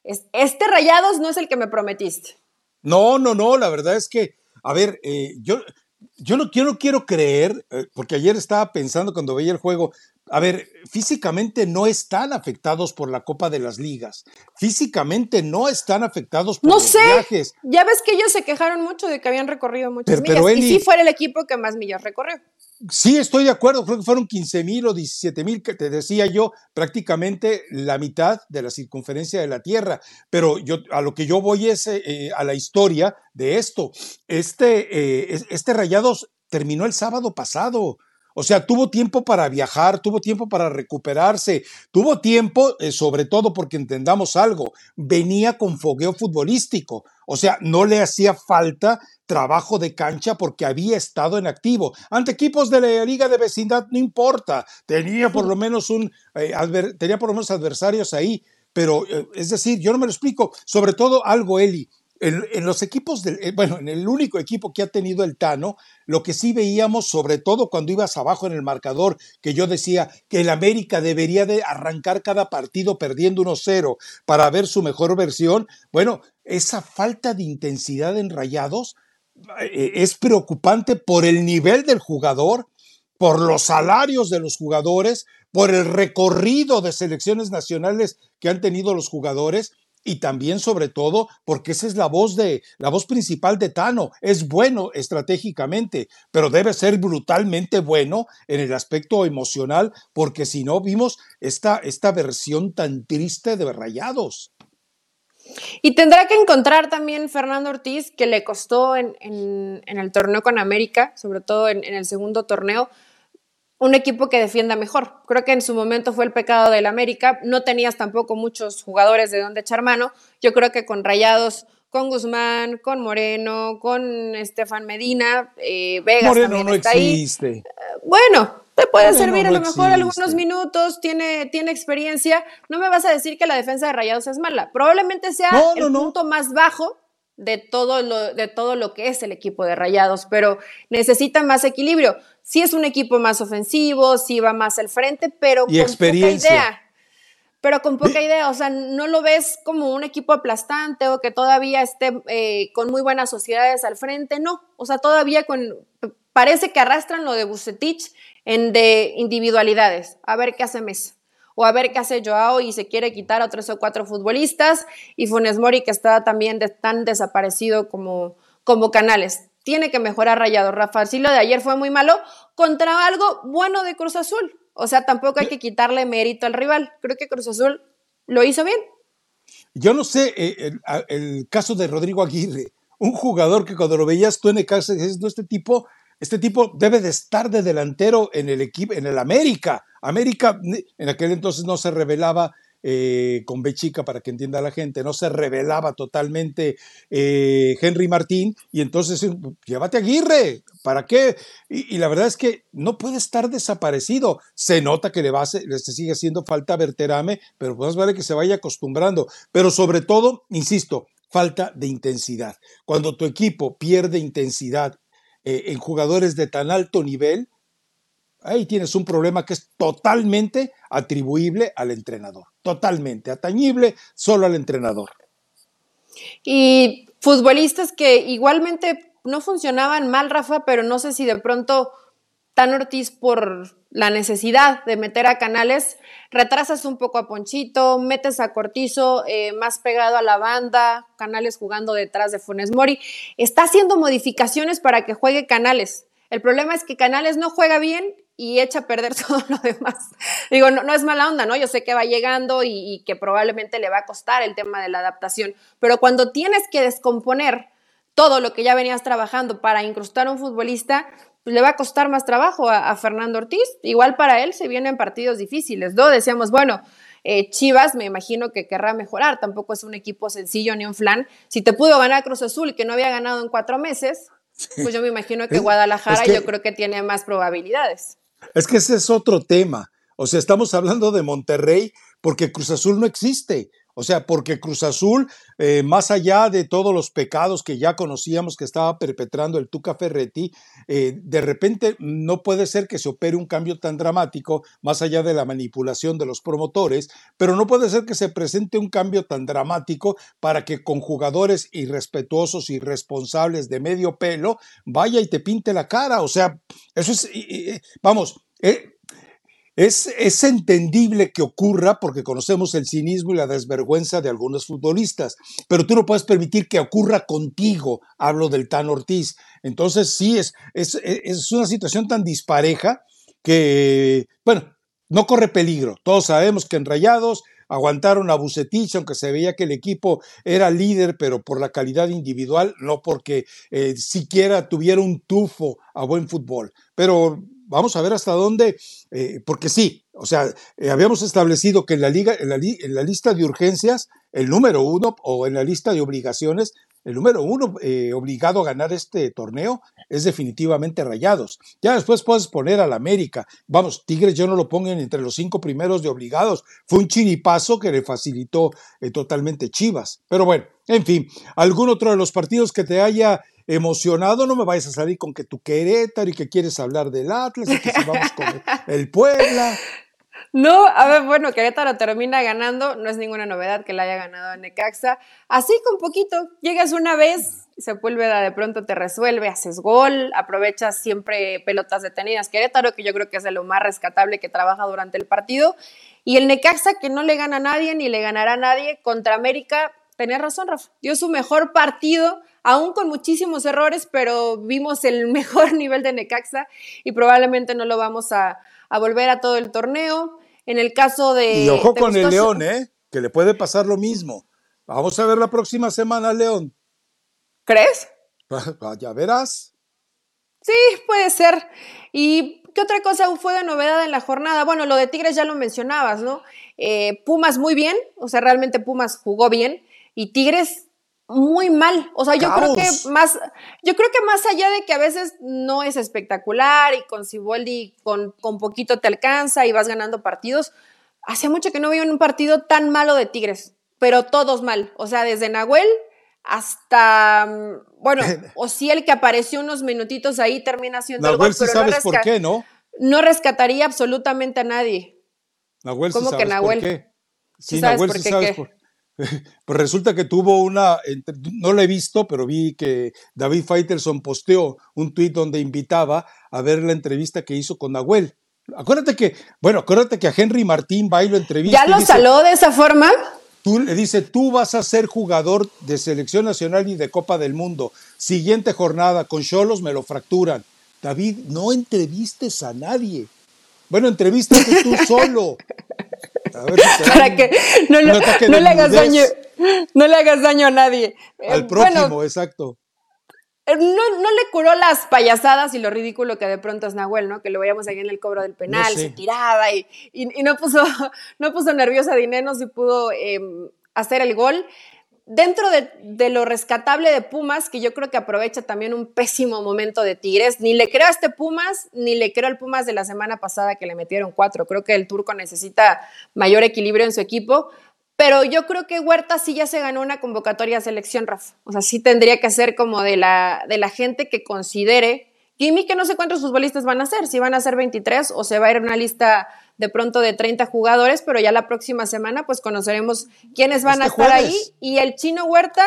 este Rayados no es el que me prometiste. No, no, no, la verdad es que, a ver, eh, yo, yo, no, quiero quiero creer, eh, porque ayer estaba pensando cuando veía el juego, a ver, físicamente no están afectados por la Copa de las Ligas. Físicamente no están afectados por no los sé. viajes. Ya ves que ellos se quejaron mucho de que habían recorrido muchas millas. y sí fue el equipo que más millas recorrió. Sí, estoy de acuerdo. Creo que fueron 15 mil o 17 mil, que te decía yo, prácticamente la mitad de la circunferencia de la Tierra. Pero yo a lo que yo voy es eh, a la historia de esto. Este, eh, este Rayados terminó el sábado pasado. O sea, tuvo tiempo para viajar, tuvo tiempo para recuperarse, tuvo tiempo, eh, sobre todo porque entendamos algo, venía con fogueo futbolístico. O sea, no le hacía falta trabajo de cancha porque había estado en activo. Ante equipos de la liga de vecindad no importa, tenía por lo menos un eh, tenía por lo menos adversarios ahí, pero eh, es decir, yo no me lo explico, sobre todo algo Eli, en, los equipos, del, eh, bueno, en el único equipo que ha tenido el Tano, lo que sí veíamos, sobre todo cuando ibas abajo en el marcador, que yo decía que el América debería de arrancar cada partido perdiendo 1-0 para ver su mejor versión, bueno, esa falta de intensidad en rayados eh, es preocupante por el nivel del jugador, por los salarios de los jugadores, por el recorrido de selecciones nacionales que han tenido los jugadores y también sobre todo porque esa es la voz de la voz principal de Tano. Es bueno estratégicamente, pero debe ser brutalmente bueno en el aspecto emocional, porque si no vimos esta, esta versión tan triste de Rayados. Y tendrá que encontrar también Fernando Ortiz, que le costó en, el torneo con América, sobre todo en el segundo torneo, un equipo que defienda mejor. Creo que en su momento fue el pecado del América. No tenías tampoco muchos jugadores de donde echar mano. Yo creo que con Rayados, con Guzmán, con Moreno, con Estefan Medina, eh, Vegas Moreno también no está existe. ahí. Eh, bueno, te puede servir a lo mejor algunos minutos, tiene, tiene experiencia. No me vas a decir que la defensa de Rayados es mala. Probablemente sea el punto más bajo de todo, lo, de todo lo que es el equipo de Rayados, pero necesita más equilibrio. Sí es un equipo más ofensivo, sí va más al frente, pero con poca idea. Pero con poca idea, o sea, no lo ves como un equipo aplastante o que todavía esté eh, con muy buenas sociedades al frente, no. O sea, todavía con, parece que arrastran lo de Bucetich en de individualidades. A ver qué hace Mesa o a ver qué hace Joao y se quiere quitar a tres o cuatro futbolistas y Funes Mori que está también tan desaparecido como, como Canales. Tiene que mejorar Rayado. Rafa, sí, lo de ayer fue muy malo contra algo bueno de Cruz Azul. O sea, tampoco hay que quitarle mérito al rival. Creo que Cruz Azul lo hizo bien. Yo no sé, eh, el, caso de Rodrigo Aguirre, un jugador que cuando lo veías tú en el caso, dices, no, este tipo este tipo debe de estar de delantero en el equipo, en el América. América en aquel entonces no se revelaba eh, con B chica para que entienda la gente, no se revelaba totalmente eh, Henry Martín y entonces llévate a Aguirre, ¿para qué? Y, la verdad es que no puede estar desaparecido, se nota que le, va le sigue haciendo falta Verterame, pero pues vale que se vaya acostumbrando, pero sobre todo, insisto, falta de intensidad. Cuando tu equipo pierde intensidad eh, en jugadores de tan alto nivel, ahí tienes un problema que es totalmente atribuible al entrenador, totalmente atañible solo al entrenador. Y futbolistas que igualmente no funcionaban mal, Rafa, pero no sé si de pronto Tan Ortiz por la necesidad de meter a Canales, retrasas un poco a Ponchito, metes a Cortizo eh, más pegado a la banda, Canales jugando detrás de Funes Mori, está haciendo modificaciones para que juegue Canales. El problema es que Canales no juega bien y echa a perder [laughs] todo lo demás. Digo, no, es mala onda, ¿no? Yo sé que va llegando y, que probablemente le va a costar el tema de la adaptación, pero cuando tienes que descomponer todo lo que ya venías trabajando para incrustar a un futbolista, pues le va a costar más trabajo a, a, Fernando Ortiz. Igual para él se vienen partidos difíciles, ¿no? Decíamos, bueno, eh, Chivas me imagino que querrá mejorar, tampoco es un equipo sencillo ni un flan. Si te pudo ganar Cruz Azul, que no había ganado en cuatro meses, pues yo me imagino que Guadalajara es que, yo creo que tiene más probabilidades. Es que ese es otro tema. O sea, estamos hablando de Monterrey porque Cruz Azul no existe. O sea, porque Cruz Azul, eh, más allá de todos los pecados que ya conocíamos que estaba perpetrando el Tuca Ferretti, eh, de repente no puede ser que se opere un cambio tan dramático, más allá de la manipulación de los promotores, pero no puede ser que se presente un cambio tan dramático para que con jugadores irrespetuosos, irresponsables de medio pelo, vaya y te pinte la cara. O sea, eso es, vamos, eh, es, es, entendible que ocurra porque conocemos el cinismo y la desvergüenza de algunos futbolistas, pero tú no puedes permitir que ocurra contigo, hablo del Tan Ortiz. Entonces sí, es, es, es una situación tan dispareja que, bueno, no corre peligro. Todos sabemos que en Rayados aguantaron a Bucetich, aunque se veía que el equipo era líder, pero por la calidad individual, no porque eh, siquiera tuviera un tufo a buen fútbol. Pero vamos a ver hasta dónde, eh, porque sí, o sea, eh, habíamos establecido que en la, liga, en la, lista de urgencias, el número uno, o en la lista de obligaciones, el número uno eh, obligado a ganar este torneo es definitivamente Rayados. Ya después puedes poner al América. Vamos, Tigres yo no lo pongo entre los cinco primeros de obligados. Fue un chiripazo que le facilitó totalmente Chivas. Pero bueno, en fin, algún otro de los partidos que te haya emocionado, no me vayas a salir con que tu Querétaro y que quieres hablar del Atlas y que si vamos con el Puebla. No, a ver, bueno, Querétaro termina ganando, no es ninguna novedad que la haya ganado a Necaxa. Así con poquito, llegas una vez, se vuelve de pronto te resuelve, haces gol, aprovechas siempre pelotas detenidas. Querétaro, que yo creo que es de lo más rescatable que trabaja durante el partido. Y el Necaxa, que no le gana a nadie ni le ganará a nadie contra América, tenía razón, Rafa. Dio su mejor partido, aún con muchísimos errores, pero vimos el [laughs] mejor nivel de Necaxa y probablemente no lo vamos a, a volver a todo el torneo. En el caso de. Y ojo con el León, ¿eh? Que le puede pasar lo mismo. Vamos a ver la próxima semana, León. ¿Crees? [laughs] Ya verás. Sí, puede ser. ¿Y qué otra cosa fue de novedad en la jornada? Bueno, lo de Tigres ya lo mencionabas, ¿no? Eh, Pumas muy bien, o sea, realmente Pumas jugó bien y Tigres muy mal. O sea, yo creo que más, yo creo que más allá de que a veces no es espectacular y con Ciboldi con, con poquito te alcanza y vas ganando partidos, hacía mucho que no veía un partido tan malo de Tigres, pero todos mal. O sea, desde Nahuel hasta, mm, bueno, o si el que apareció unos minutitos ahí termina siendo Nahuel, el gol, sí sabes no por qué, ¿no? No rescataría absolutamente a nadie. Nahuel, ¿Cómo sí que Nahuel? Por qué? Sí, ¿Sí Nahuel, sí sabes por qué. [laughs] Pues resulta que tuvo una, no la he visto, pero vi que David Faitelson posteó un tuit donde invitaba a ver la entrevista que hizo con Nahuel. Acuérdate que, bueno, acuérdate que a Henry Martín va y lo entrevista. ¿Ya lo saló de esa forma? Tú le dice, tú vas a ser jugador de selección nacional y de Copa del Mundo. Siguiente jornada, con Cholos me lo fracturan. David, no entrevistes a nadie. Bueno, entrevístate tú [laughs] solo. Para que no, le hagas daño, no le hagas daño a nadie. Al próximo, exacto. Eh, no, no, le curó las payasadas y lo ridículo que de pronto es Nahuel, ¿no? Que lo veíamos ahí en el cobro del penal, se tiraba y, y, no, puso, [laughs] no puso nerviosa a Dineno si pudo eh, hacer el gol dentro de, de, lo rescatable de Pumas, que yo creo que aprovecha también un pésimo momento de Tigres, ni le creo a este Pumas, ni le creo al Pumas de la semana pasada que le metieron cuatro. Creo que el turco necesita mayor equilibrio en su equipo, pero yo creo que Huerta sí ya se ganó una convocatoria a selección, Rafa. O sea, sí tendría que ser como de la, de la gente que considere. Y que no sé cuántos futbolistas van a ser, si van a ser 23 o se va a ir una lista de pronto de 30 jugadores, pero ya la próxima semana pues conoceremos quiénes van este a estar ahí y el chino Huerta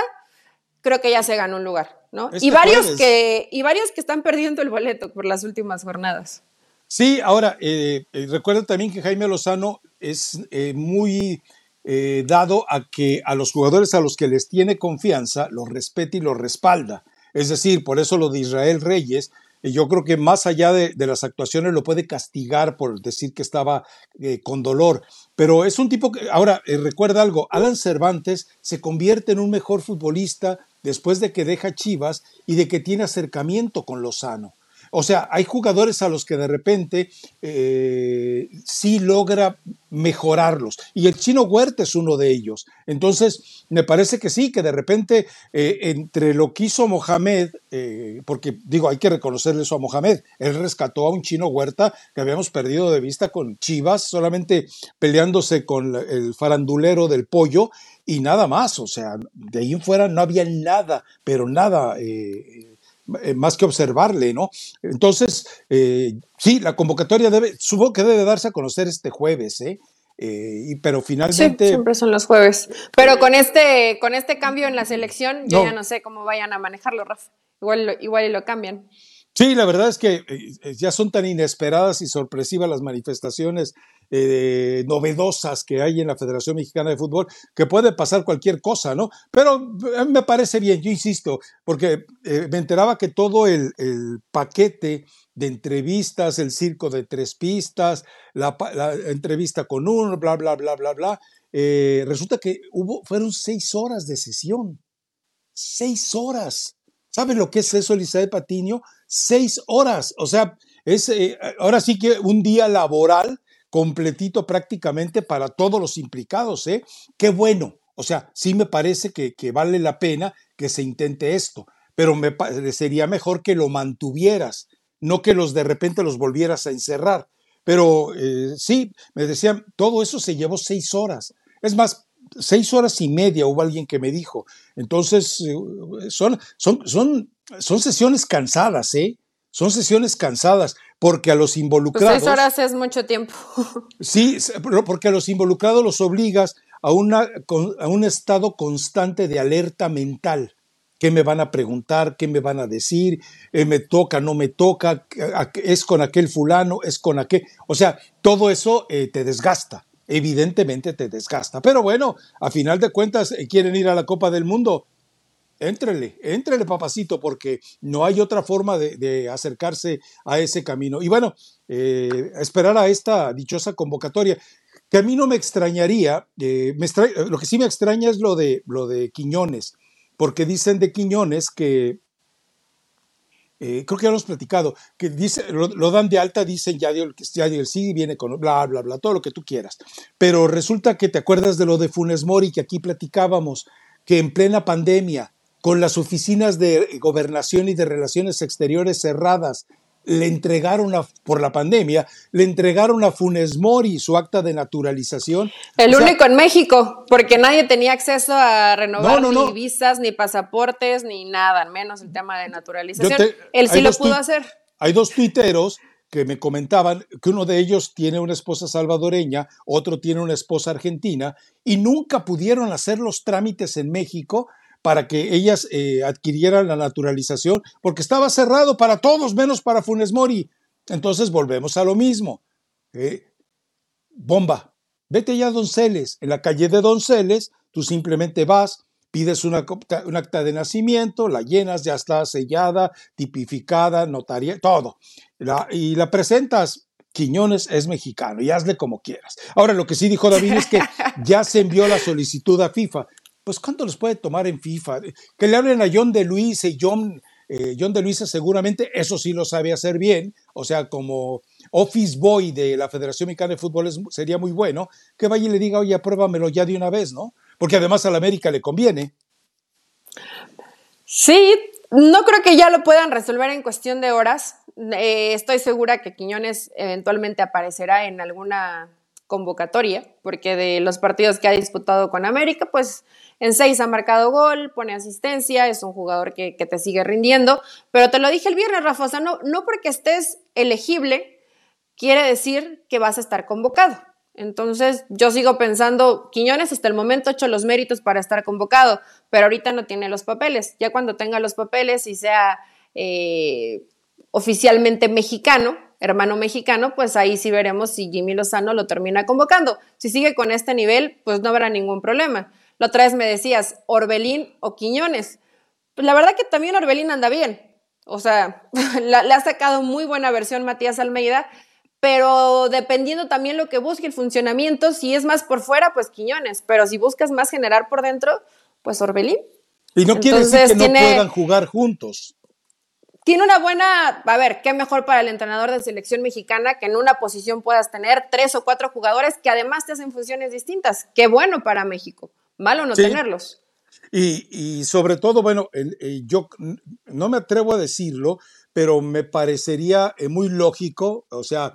creo que ya se ganó un lugar, ¿no? Este y varios que y varios que están perdiendo el boleto por las últimas jornadas. Sí, ahora eh, eh recuerda también que Jaime Lozano es eh, muy eh, dado a que a los jugadores a los que les tiene confianza los respeta y los respalda. Es decir, por eso lo de Israel Reyes yo creo que más allá de, las actuaciones lo puede castigar por decir que estaba eh, con dolor. Pero es un tipo que, ahora, eh, recuerda algo, Alan Cervantes se convierte en un mejor futbolista después de que deja Chivas y de que tiene acercamiento con Lozano. O sea, hay jugadores a los que de repente eh, sí logra mejorarlos. Y el chino Huerta es uno de ellos. Entonces, me parece que sí, que de repente eh, entre lo que hizo Mohamed, eh, porque digo, hay que reconocerle eso a Mohamed, él rescató a un chino Huerta que habíamos perdido de vista con Chivas, solamente peleándose con el farandulero del pollo y nada más. O sea, de ahí en fuera no había nada, pero nada. Más que observarle, ¿no? Entonces, eh, sí, la convocatoria debe, supongo que debe darse a conocer este jueves, ¿eh? eh pero finalmente. Sí, siempre son los jueves. Pero con este, con este cambio en la selección, yo ya no sé cómo vayan a manejarlo, Rafa. Igual, igual y lo cambian. Sí, la verdad es que ya son tan inesperadas y sorpresivas las manifestaciones eh, novedosas que hay en la Federación Mexicana de Fútbol, que puede pasar cualquier cosa, ¿no? Pero a mí me parece bien, yo insisto, porque eh, me enteraba que todo el, paquete de entrevistas, el circo de tres pistas, la, entrevista con uno, bla, bla, bla, bla, bla, eh, resulta que hubo, fueron seis horas de sesión. Seis horas. ¿Sabes lo que es eso, Elizabeth Patiño? Seis horas. O sea, es ahora sí que un día laboral completito prácticamente para todos los implicados. ¿eh? Qué bueno. O sea, sí me parece que, vale la pena que se intente esto, pero me parecería mejor que lo mantuvieras, no que los de repente los volvieras a encerrar. Pero eh, sí, me decían, todo eso se llevó seis horas. Es más, seis horas y media hubo alguien que me dijo. Entonces, eh, son, son, son, son sesiones cansadas, ¿eh? Son sesiones cansadas porque a los pues involucrados... seis horas es mucho tiempo. [laughs] sí, porque a los involucrados los obligas a, una, a un estado constante de alerta mental. ¿Qué me van a preguntar? ¿Qué me van a decir? Eh, ¿Me toca? ¿No me toca? ¿Es con aquel fulano? ¿Es con aquel? O sea, todo eso eh, te desgasta. Evidentemente te desgasta. Pero bueno, a final de cuentas, eh, quieren ir a la Copa del Mundo Éntrele, éntrele, papacito, porque no hay otra forma de, acercarse a ese camino. Y bueno, eh, esperar a esta dichosa convocatoria, que a mí no me extrañaría, eh, lo que sí me extraña es lo de, lo de Quiñones, porque dicen de Quiñones que, eh, creo que ya lo hemos platicado, que dice, lo, dan de alta, dicen ya dio, ya dio el sí, viene con bla, bla, bla, todo lo que tú quieras. Pero resulta que te acuerdas de lo de Funes Mori, que aquí platicábamos, que en plena pandemia, con las oficinas de gobernación y de relaciones exteriores cerradas, le entregaron a, por la pandemia, le entregaron a Funes Mori su acta de naturalización. El único en México, porque nadie tenía acceso a renovar ni visas, ni pasaportes, ni nada, menos el tema de naturalización. Él sí lo pudo hacer. Hay dos tuiteros que me comentaban que uno de ellos tiene una esposa salvadoreña, otro tiene una esposa argentina, y nunca pudieron hacer los trámites en México para que ellas eh, adquirieran la naturalización, porque estaba cerrado para todos menos para Funes Mori. Entonces volvemos a lo mismo. Eh, bomba, vete ya a Donceles. En la calle de Donceles, tú simplemente vas, pides una, un acta de nacimiento, la llenas, ya está sellada, tipificada, notaria, todo. y la presentas. Quiñones es mexicano y hazle como quieras. Ahora, lo que sí dijo David es que ya se envió la solicitud a FIFA pues ¿cuánto los puede tomar en FIFA? Que le hablen a John de Luis y John, eh, John de Luisa seguramente eso sí lo sabe hacer bien, o sea, como office boy de la Federación Mexicana de Fútbol sería muy bueno, que vaya y le diga, oye, apruébamelo ya de una vez, ¿no? Porque además a la América le conviene. Sí, no creo que ya lo puedan resolver en cuestión de horas. Eh, estoy segura que Quiñones eventualmente aparecerá en alguna convocatoria, porque de los partidos que ha disputado con América, pues en seis ha marcado gol, pone asistencia, es un jugador que, te sigue rindiendo, pero te lo dije el viernes, Rafa, o sea, no, no porque estés elegible quiere decir que vas a estar convocado. Entonces, yo sigo pensando, Quiñones hasta el momento ha hecho los méritos para estar convocado, pero ahorita no tiene los papeles. Ya cuando tenga los papeles y sea eh, oficialmente mexicano, hermano mexicano, pues ahí sí veremos si Jimmy Lozano lo termina convocando. Si sigue con este nivel, pues no habrá ningún problema. La otra vez me decías, Orbelín o Quiñones. Pues la verdad que también Orbelín anda bien. O sea, [laughs] le ha sacado muy buena versión Matías Almeida, pero dependiendo también lo que busque el funcionamiento, si es más por fuera, pues Quiñones, pero si buscas más generar por dentro, pues Orbelín. Y no quiere decir que no puedan jugar juntos. Tiene una buena, a ver, qué mejor para el entrenador de selección mexicana que en una posición puedas tener tres o cuatro jugadores que además te hacen funciones distintas. Qué bueno para México. Malo no tenerlos. Y, sobre todo, bueno, yo no me atrevo a decirlo, pero me parecería eh, muy lógico, o sea,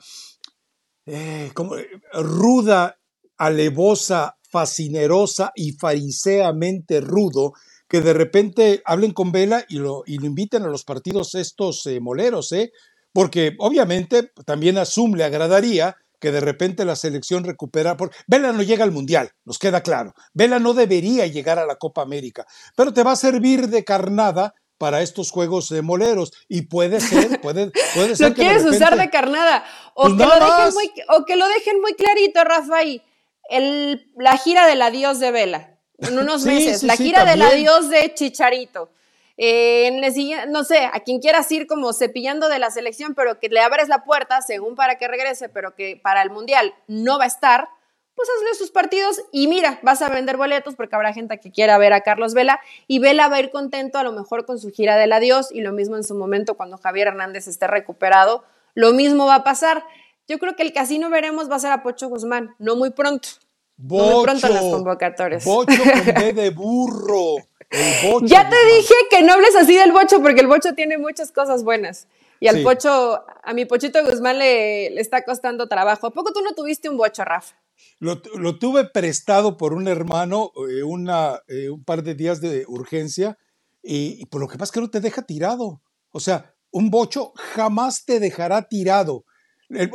eh, como, eh, ruda, alevosa, fascinerosa y fariseamente rudo, que de repente hablen con Vela y lo, y lo inviten a los partidos estos moleros, ¿eh? Porque obviamente también a Zoom le agradaría que de repente la selección recupera. Porque Vela no llega al Mundial, nos queda claro. Vela no debería llegar a la Copa América, pero te va a servir de carnada para estos juegos de moleros y puede ser, [laughs] puede, puede ser. lo quieres usar de carnada o, pues que lo dejen muy, o que lo dejen muy clarito, Rafael. El, la gira del adiós de Vela en unos meses, la gira del adiós de Chicharito. Eh, no sé, a quien quieras ir como cepillando de la selección, pero que le abres la puerta según para que regrese, pero que para el Mundial no va a estar, pues hazle sus partidos y mira, vas a vender boletos porque habrá gente que quiera ver a Carlos Vela y Vela va a ir contento a lo mejor con su gira del adiós y lo mismo en su momento cuando Javier Hernández esté recuperado, lo mismo va a pasar. Yo creo que el casino veremos va a ser a Pocho Guzmán, no muy pronto. Muy pronto las convocatorias. Bocho con de [laughs] burro ya te dije que no hables así del bocho, porque el bocho tiene muchas cosas buenas. Y al pocho, a mi pochito Guzmán le, le, está costando trabajo. ¿A poco tú no tuviste un bocho, Rafa? Lo, tuve prestado por un hermano eh, una, eh, un par de días de urgencia y, por lo que pasa es que no te deja tirado. O sea, un bocho jamás te dejará tirado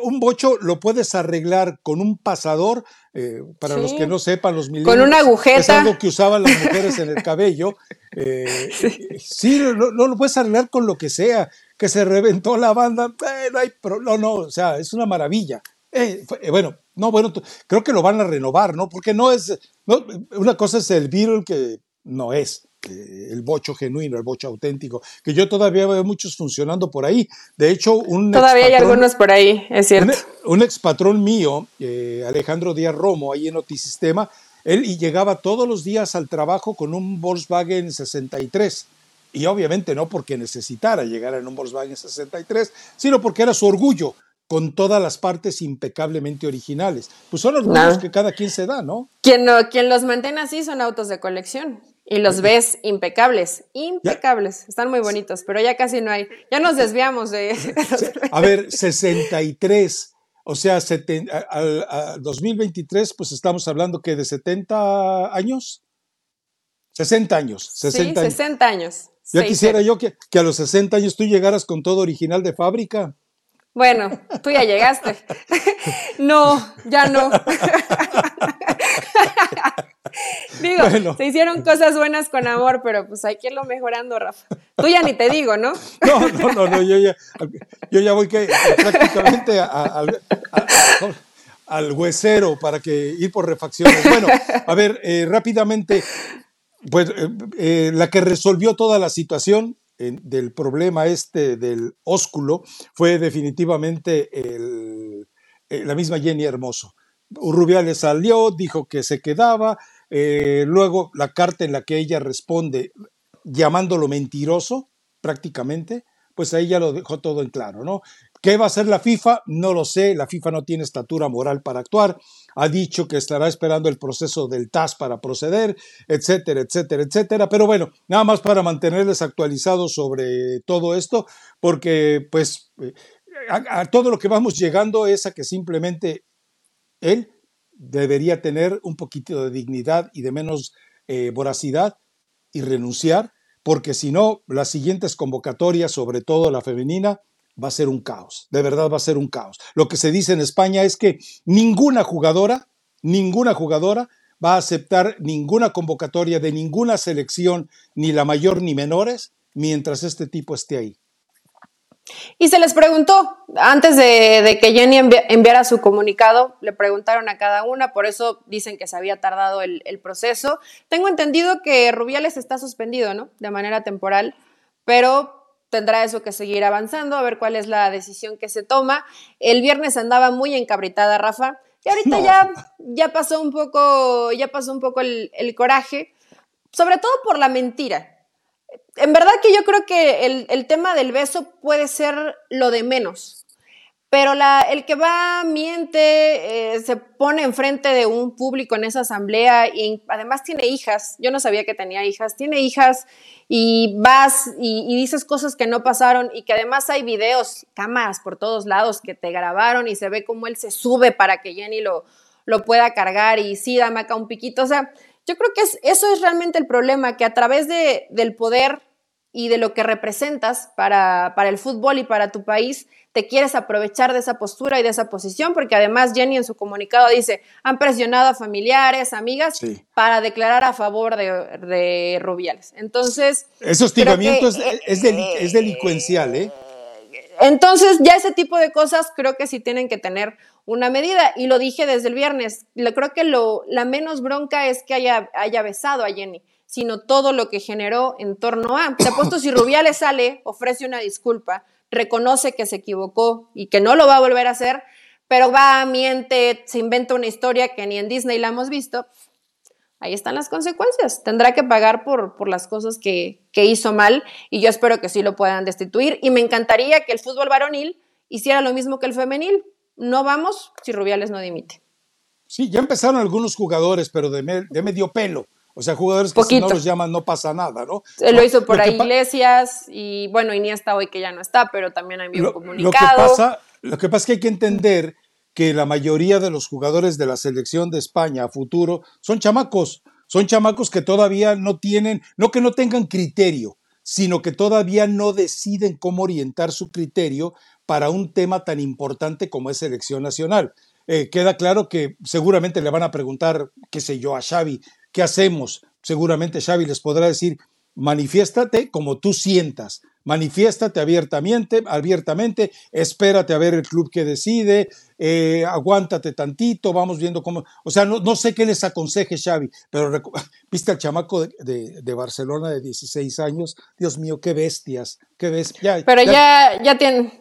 un bocho lo puedes arreglar con un pasador, eh, para los que no sepan, los milenios. Con una agujeta. Es algo que usaban las mujeres en el [laughs] cabello. Eh, sí, no, lo puedes arreglar con lo que sea. Que se reventó la banda, eh, no, hay no, no, o sea, es una maravilla. bueno, no, bueno, creo que lo van a renovar, ¿no? Porque no es, una cosa es el Beatle que no es el bocho genuino, el bocho auténtico, que yo todavía veo muchos funcionando por ahí. De hecho, un... Todavía hay algunos por ahí, es cierto. Un, ex patrón mío, eh, Alejandro Díaz Romo, ahí en Otisistema, él llegaba todos los días al trabajo con un Volkswagen 63. Y obviamente no porque necesitara llegar en un Volkswagen 63, sino porque era su orgullo, con todas las partes impecablemente originales. Pues son orgullos que cada quien se da, ¿no? Quien, no, quien los mantiene así son autos de colección. Y los ves impecables, impecables, están muy bonitos, pero ya casi no hay. Ya nos desviamos de... A ver, 63, o sea, al 2023, pues estamos hablando que de 70 años. 60 años. 60 sí, 60 años. Ya quisiera yo que, que a los 60 años tú llegaras con todo original de fábrica. Bueno, tú ya llegaste. [laughs] [laughs] no, ya no. [laughs] digo, [laughs] se hicieron cosas buenas con amor, pero pues hay que irlo mejorando, Rafa. Tú ya ni te digo, ¿no? [laughs] No, no, no, no yo, ya, yo ya voy que, prácticamente al huesero para que ir por refacciones. Bueno, a ver, eh, rápidamente, pues eh, eh, la que resolvió toda la situación del problema este del ósculo fue definitivamente la misma Jenny Hermoso. Urrubiales salió, dijo que se quedaba, eh, luego la carta en la que ella responde llamándolo mentiroso, prácticamente, pues ahí ya lo dejó todo en claro, ¿no? ¿Qué va a hacer la FIFA? No lo sé, la FIFA no tiene estatura moral para actuar, ha dicho que estará esperando el proceso del TAS para proceder, etcétera, etcétera, etcétera, pero bueno, nada más para mantenerles actualizados sobre todo esto, porque pues eh, a todo lo que vamos llegando es a que simplemente él debería tener un poquito de dignidad y de menos eh, voracidad y renunciar, porque si no, las siguientes convocatorias, sobre todo la femenina, va a ser un caos, de verdad va a ser un caos. Lo que se dice en España es que ninguna jugadora, ninguna jugadora va a aceptar ninguna convocatoria de ninguna selección, ni la mayor ni menores, mientras este tipo esté ahí. Y se les preguntó, antes de, que Jenny enviara su comunicado, le preguntaron a cada una, por eso dicen que se había tardado el, proceso. Tengo entendido que Rubiales está suspendido, ¿no? De manera temporal, pero tendrá eso que seguir avanzando, a ver cuál es la decisión que se toma. El viernes andaba muy encabritada, Rafa, y ahorita ya, ya pasó un poco, ya pasó un poco el, el, coraje, sobre todo por la mentira. En verdad que yo creo que el, el tema del beso puede ser lo de menos. Pero la, el que va, miente, eh, se pone enfrente de un público en esa asamblea y además tiene hijas. Yo no sabía que tenía hijas. Tiene hijas y vas y, dices cosas que no pasaron y que además hay videos, cámaras por todos lados que te grabaron y se ve cómo él se sube para que Jenny lo, lo pueda cargar y sí, dame acá un piquito. O sea, yo creo que es, eso es realmente el problema, que a través de, del poder y de lo que representas para, para el fútbol y para tu país, te quieres aprovechar de esa postura y de esa posición, porque además Jenny en su comunicado dice, han presionado a familiares, amigas, para declarar a favor de, Rubiales. Entonces... Ese hostigamiento es, es, es, delincuencial, ¿eh? Entonces, ya ese tipo de cosas creo que sí tienen que tener una medida. Y lo dije desde el viernes. Creo que lo, la menos bronca es que haya, haya besado a Jenny, sino todo lo que generó en torno a. Te apuesto si Rubiales sale, ofrece una disculpa, reconoce que se equivocó y que no lo va a volver a hacer, pero va, miente, se inventa una historia que ni en Disney la hemos visto, ahí están las consecuencias. Tendrá que pagar por, por las cosas que, que, hizo mal y yo espero que sí lo puedan destituir. Y me encantaría que el fútbol varonil hiciera lo mismo que el femenil. No vamos si Rubiales no dimite. Sí, ya empezaron algunos jugadores, pero de, de medio pelo. O sea, jugadores que si no los llaman no pasa nada, ¿no? Él lo hizo por ahí Iglesias y bueno, Iniesta hoy que ya no está, pero también ha enviado un comunicado. Lo que, pasa, lo que pasa es que hay que entender que la mayoría de los jugadores de la selección de España a futuro son chamacos, son chamacos que todavía no tienen, no que no tengan criterio, sino que todavía no deciden cómo orientar su criterio para un tema tan importante como es selección nacional. Eh, queda claro que seguramente le van a preguntar, qué sé yo, a Xavi, ¿Qué hacemos? Seguramente Xavi les podrá decir, manifiéstate como tú sientas, manifiéstate abiertamente, abiertamente, espérate a ver el club que decide, eh, aguántate tantito, vamos viendo cómo, o sea, no, no, sé qué les aconseje Xavi, pero [laughs] viste al chamaco de, de, Barcelona de 16 años, Dios mío, qué bestias, qué bestias. pero ya, ya, ya tienen,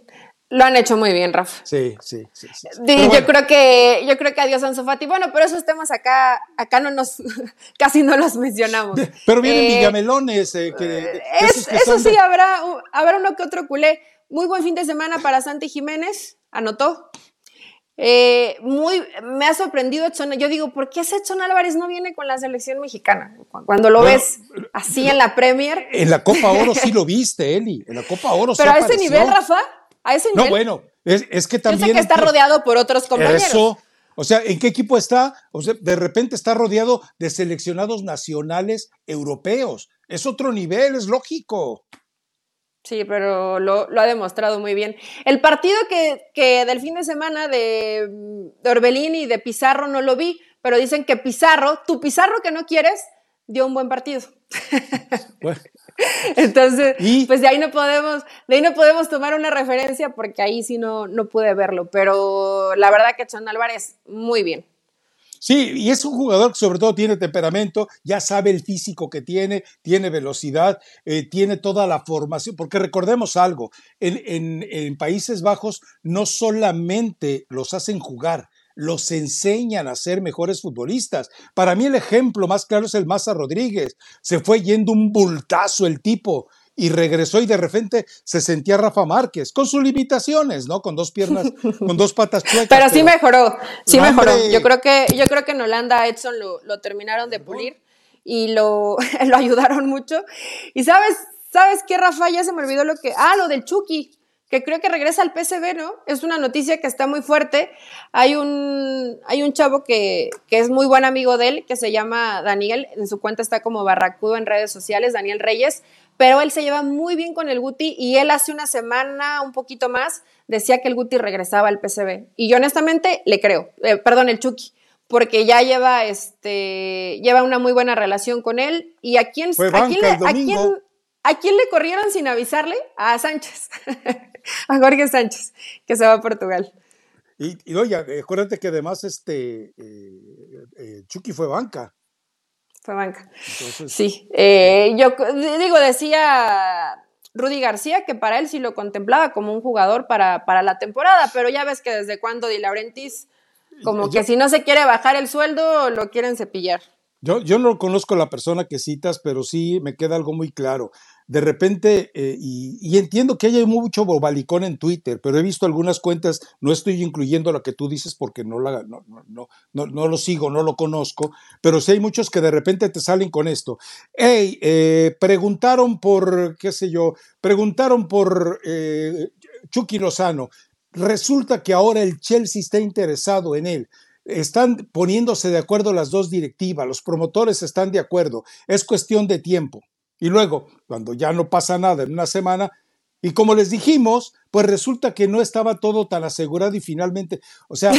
lo han hecho muy bien, Rafa. Sí, sí, sí. yo creo que yo creo que adiós Ansu Fati. Bueno, pero esos temas acá acá no nos [laughs] casi no los mencionamos. Pero vienen eh, villamelones eh, que, eso sí habrá habrá uno que otro culé. Muy buen fin de semana para Santi Jiménez, anotó. Eh, muy, me ha sorprendido Edson. Yo digo, ¿por qué ese Edson Álvarez no viene con la selección mexicana? Cuando lo ves así en la Premier. En la Copa Oro sí lo [laughs] viste, Eli. En la Copa Oro Pero a ese nivel, Rafa. A ese nivel. No, bueno, es, que también. Yo sé que está rodeado por otros compañeros. Eso. O sea, ¿en qué equipo está? O sea, de repente está rodeado de seleccionados nacionales europeos. Es otro nivel, es lógico. Sí, pero lo, ha demostrado muy bien. El partido que, que del fin de semana de, de, Orbelín y de Pizarro no lo vi, pero dicen que Pizarro, tu Pizarro que no quieres, dio un buen partido. [laughs] Bueno, Entonces, pues de ahí no podemos, de ahí no podemos tomar una referencia porque ahí sí no, no pude verlo. Pero la verdad que Chon Álvarez, muy bien. Sí, y es un jugador que sobre todo tiene temperamento, ya sabe el físico que tiene, tiene velocidad, eh, tiene toda la formación, porque recordemos algo, en, en, en Países Bajos no solamente los hacen jugar, los enseñan a ser mejores futbolistas. Para mí el ejemplo más claro es el Maza Rodríguez. Se fue yendo un bultazo el tipo y regresó y de repente se sentía Rafa Márquez, con sus limitaciones, ¿no? Con dos piernas, [laughs] con dos patas chuecas. Pero sí mejoró, sí mejoró. Yo creo que, yo creo que en Holanda Edson lo, lo terminaron de pulir y lo, [laughs] lo ayudaron mucho. Y sabes, ¿sabes qué, Rafa? Ya se me olvidó lo que. Ah, lo del Chucky que creo que regresa al PSV, ¿no? Es una noticia que está muy fuerte. Hay un, hay un chavo que, que, es muy buen amigo de él, que se llama Daniel, en su cuenta está como Barracudo en redes sociales, Daniel Reyes, pero él se lleva muy bien con el Guti y él hace una semana, un poquito más, decía que el Guti regresaba al PSV. Y yo honestamente le creo, eh, perdón, el Chucky porque ya lleva este lleva una muy buena relación con él y a quién, a quién, a quién ¿A quién le corrieron sin avisarle? A Sánchez, [laughs] a Jorge Sánchez, que se va a Portugal. Y, y oye, acuérdate que además este eh, eh, Chucky fue banca. Fue banca. Sí, eh, yo digo, decía Rudy García, que para él sí lo contemplaba como un jugador para, para la temporada, pero ya ves que desde cuando Di Laurentiis, como que si no se quiere bajar el sueldo, lo quieren cepillar. Yo, yo no conozco la persona que citas, pero sí me queda algo muy claro de repente, eh, y, entiendo que hay mucho bobalicón en Twitter, pero he visto algunas cuentas, no estoy incluyendo lo que tú dices porque no, la, no, no, no, no, lo sigo, no lo conozco, pero sí hay muchos que de repente te salen con esto. Hey, eh, preguntaron por, qué sé yo, preguntaron por eh, Chucky Lozano. Resulta que ahora el Chelsea está interesado en él están poniéndose de acuerdo las dos directivas, los promotores están de acuerdo, es cuestión de tiempo. Y luego, cuando ya no pasa nada en una semana, y como les dijimos, pues resulta que no estaba todo tan asegurado y finalmente, o sea,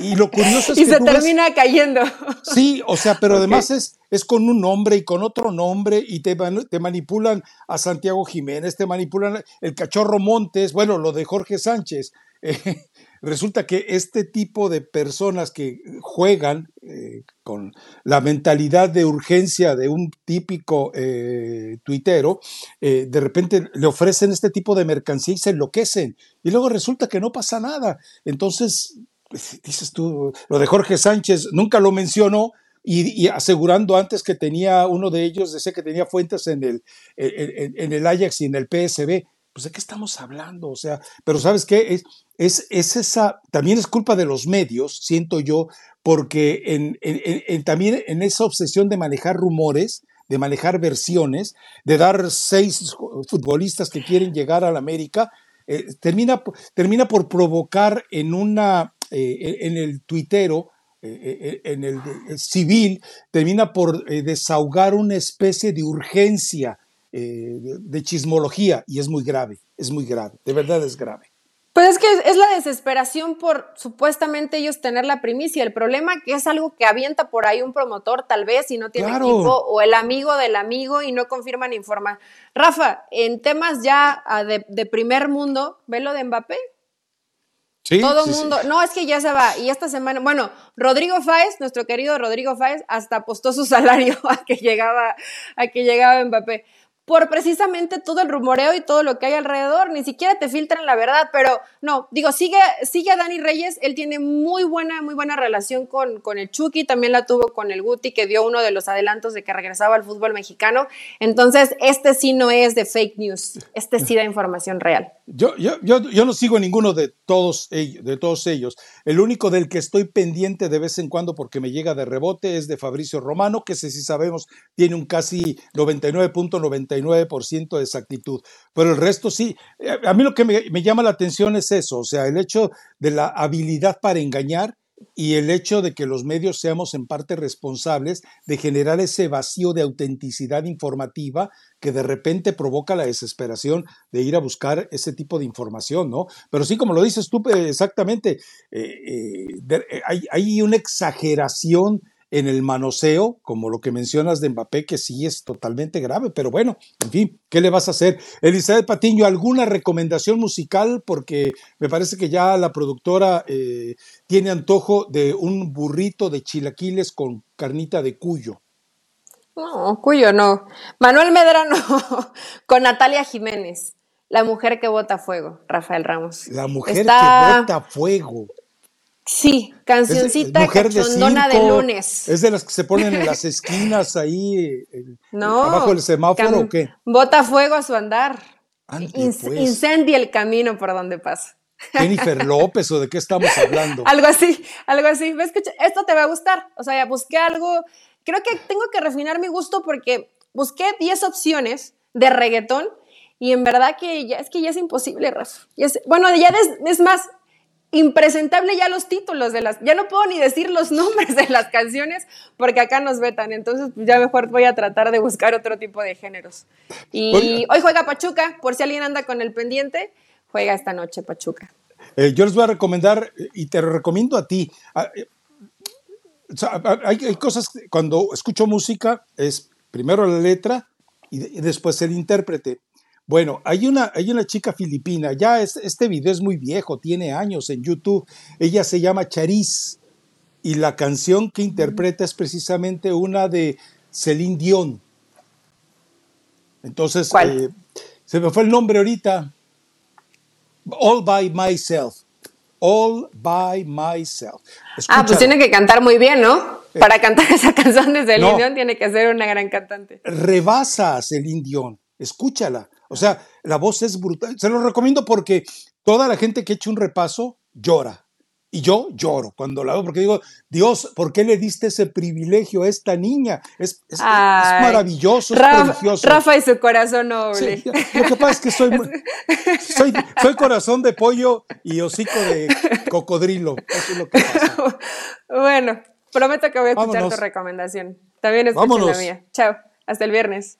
y, lo curioso es [laughs] y que... Y se termina cayendo. [laughs] Sí, o sea, pero además es, es con un nombre y con otro nombre y te, te manipulan a Santiago Jiménez, te manipulan el cachorro Montes, bueno, lo de Jorge Sánchez. [laughs] Eh, resulta que este tipo de personas que juegan eh, con la mentalidad de urgencia de un típico eh, tuitero, eh, de repente le ofrecen este tipo de mercancía y se enloquecen. Y luego resulta que no pasa nada. Entonces, pues, dices tú, lo de Jorge Sánchez nunca lo mencionó. Y, asegurando antes que tenía uno de ellos, decía que tenía fuentes en el, en el Ajax y en el PSB pues de qué estamos hablando, o sea, pero ¿sabes qué? Es, es, es esa, también es culpa de los medios, siento yo, porque en, también en esa obsesión de manejar rumores, de manejar versiones, de dar seis futbolistas que quieren llegar a la América, eh, termina, termina por provocar en una, eh, en el tuitero, eh, en el, civil, termina por desahogar una especie de urgencia eh, de, chismología y es muy grave, es muy grave, de verdad es grave. Pues es que es la desesperación por supuestamente ellos tener la primicia. El problema que es algo que avienta por ahí un promotor tal vez y no tiene equipo o el amigo del amigo y no confirman informa. Rafa, en temas ya ah, de, primer mundo, ve lo de Mbappé. Sí, Todo el mundo, no, es que ya se va. Y esta semana, bueno, Rodrigo Fáez, nuestro querido Rodrigo Fáez, hasta apostó su [laughs] salario a que llegaba, a que llegaba Mbappé por precisamente todo el rumoreo y todo lo que hay alrededor, ni siquiera te filtran la verdad, pero no, digo, sigue, sigue a Dani Reyes, él tiene muy buena, muy buena relación con, con el Chucky, también la tuvo con el Guti, que dio uno de los adelantos de que regresaba al fútbol mexicano, entonces este sí no es de fake news, este sí da información real. Yo, yo, yo, yo no sigo ninguno de todos, ellos, el único del que estoy pendiente de vez en cuando porque me llega de rebote es de Fabricio Romano, que si sabemos tiene un casi 99.99 ciento de exactitud, pero el resto sí. Eh, a mí lo que me, llama la atención es eso, o sea, el hecho de la habilidad para engañar y el hecho de que los medios seamos en parte responsables de generar ese vacío de autenticidad informativa que de repente provoca la desesperación de ir a buscar ese tipo de información, ¿no? Pero sí, como lo dices tú eh, exactamente, eh, hay, una exageración en el manoseo, como lo que mencionas de Mbappé, que sí es totalmente grave, pero bueno, en fin, ¿qué le vas a hacer? Elizabeth Patiño, ¿alguna recomendación musical? Porque me parece que ya la productora eh, tiene antojo de un burrito de chilaquiles con carnita de cuyo. No, cuyo no. Manuel Medrano [laughs] con Natalia Jiménez. La mujer que bota fuego, Rafael Ramos. La mujer que bota fuego. Sí, cancioncita cachondona de, lunes. ¿Es de las que se ponen en las [laughs] esquinas ahí, no, abajo del semáforo o qué? Bota fuego a su andar. Pues. Incendia el camino por donde pasa. Jennifer [laughs] López o de qué estamos hablando. algo así, algo así. Esto te va a gustar. O sea, busqué algo. Creo que tengo que refinar mi gusto porque busqué 10 opciones de reggaetón y en verdad que ya es que ya es imposible, Rafa. bueno, ya es más, impresentable ya los títulos de las, ya no puedo ni decir los nombres de las canciones porque acá nos vetan, entonces ya mejor voy a tratar de buscar otro tipo de géneros. Y hoy juega Pachuca, por si alguien anda con el pendiente, juega esta noche Pachuca. Eh, yo les voy a recomendar, y te lo recomiendo a ti, eh, hay, hay, cosas, cuando escucho música, es primero la letra y después el intérprete. Bueno, hay una, hay una chica filipina, ya este video es muy viejo, tiene años en YouTube, ella se llama Charis y la canción que interpreta es precisamente una de Celine Dion. Entonces, ¿Cuál? Se me fue el nombre ahorita. All by myself. All by myself. Ah, pues tiene que cantar muy bien, ¿no? Para cantar esa [laughs] canción desde el Indión tiene que ser una gran cantante. Rebasas el Indión. Escúchala. O sea, la voz es brutal. Se lo recomiendo porque toda la gente que echa un repaso llora. Y yo lloro cuando la veo porque digo, Dios, ¿por qué le diste ese privilegio a esta niña? Es, maravilloso, es prodigioso. Rafa y su corazón noble. lo que pasa es que soy, soy, soy, corazón de pollo y hocico de cocodrilo. Eso es lo que pasa. [laughs] bueno, prometo que voy a escuchar tu recomendación. También escucho la mía. Chao, hasta el viernes.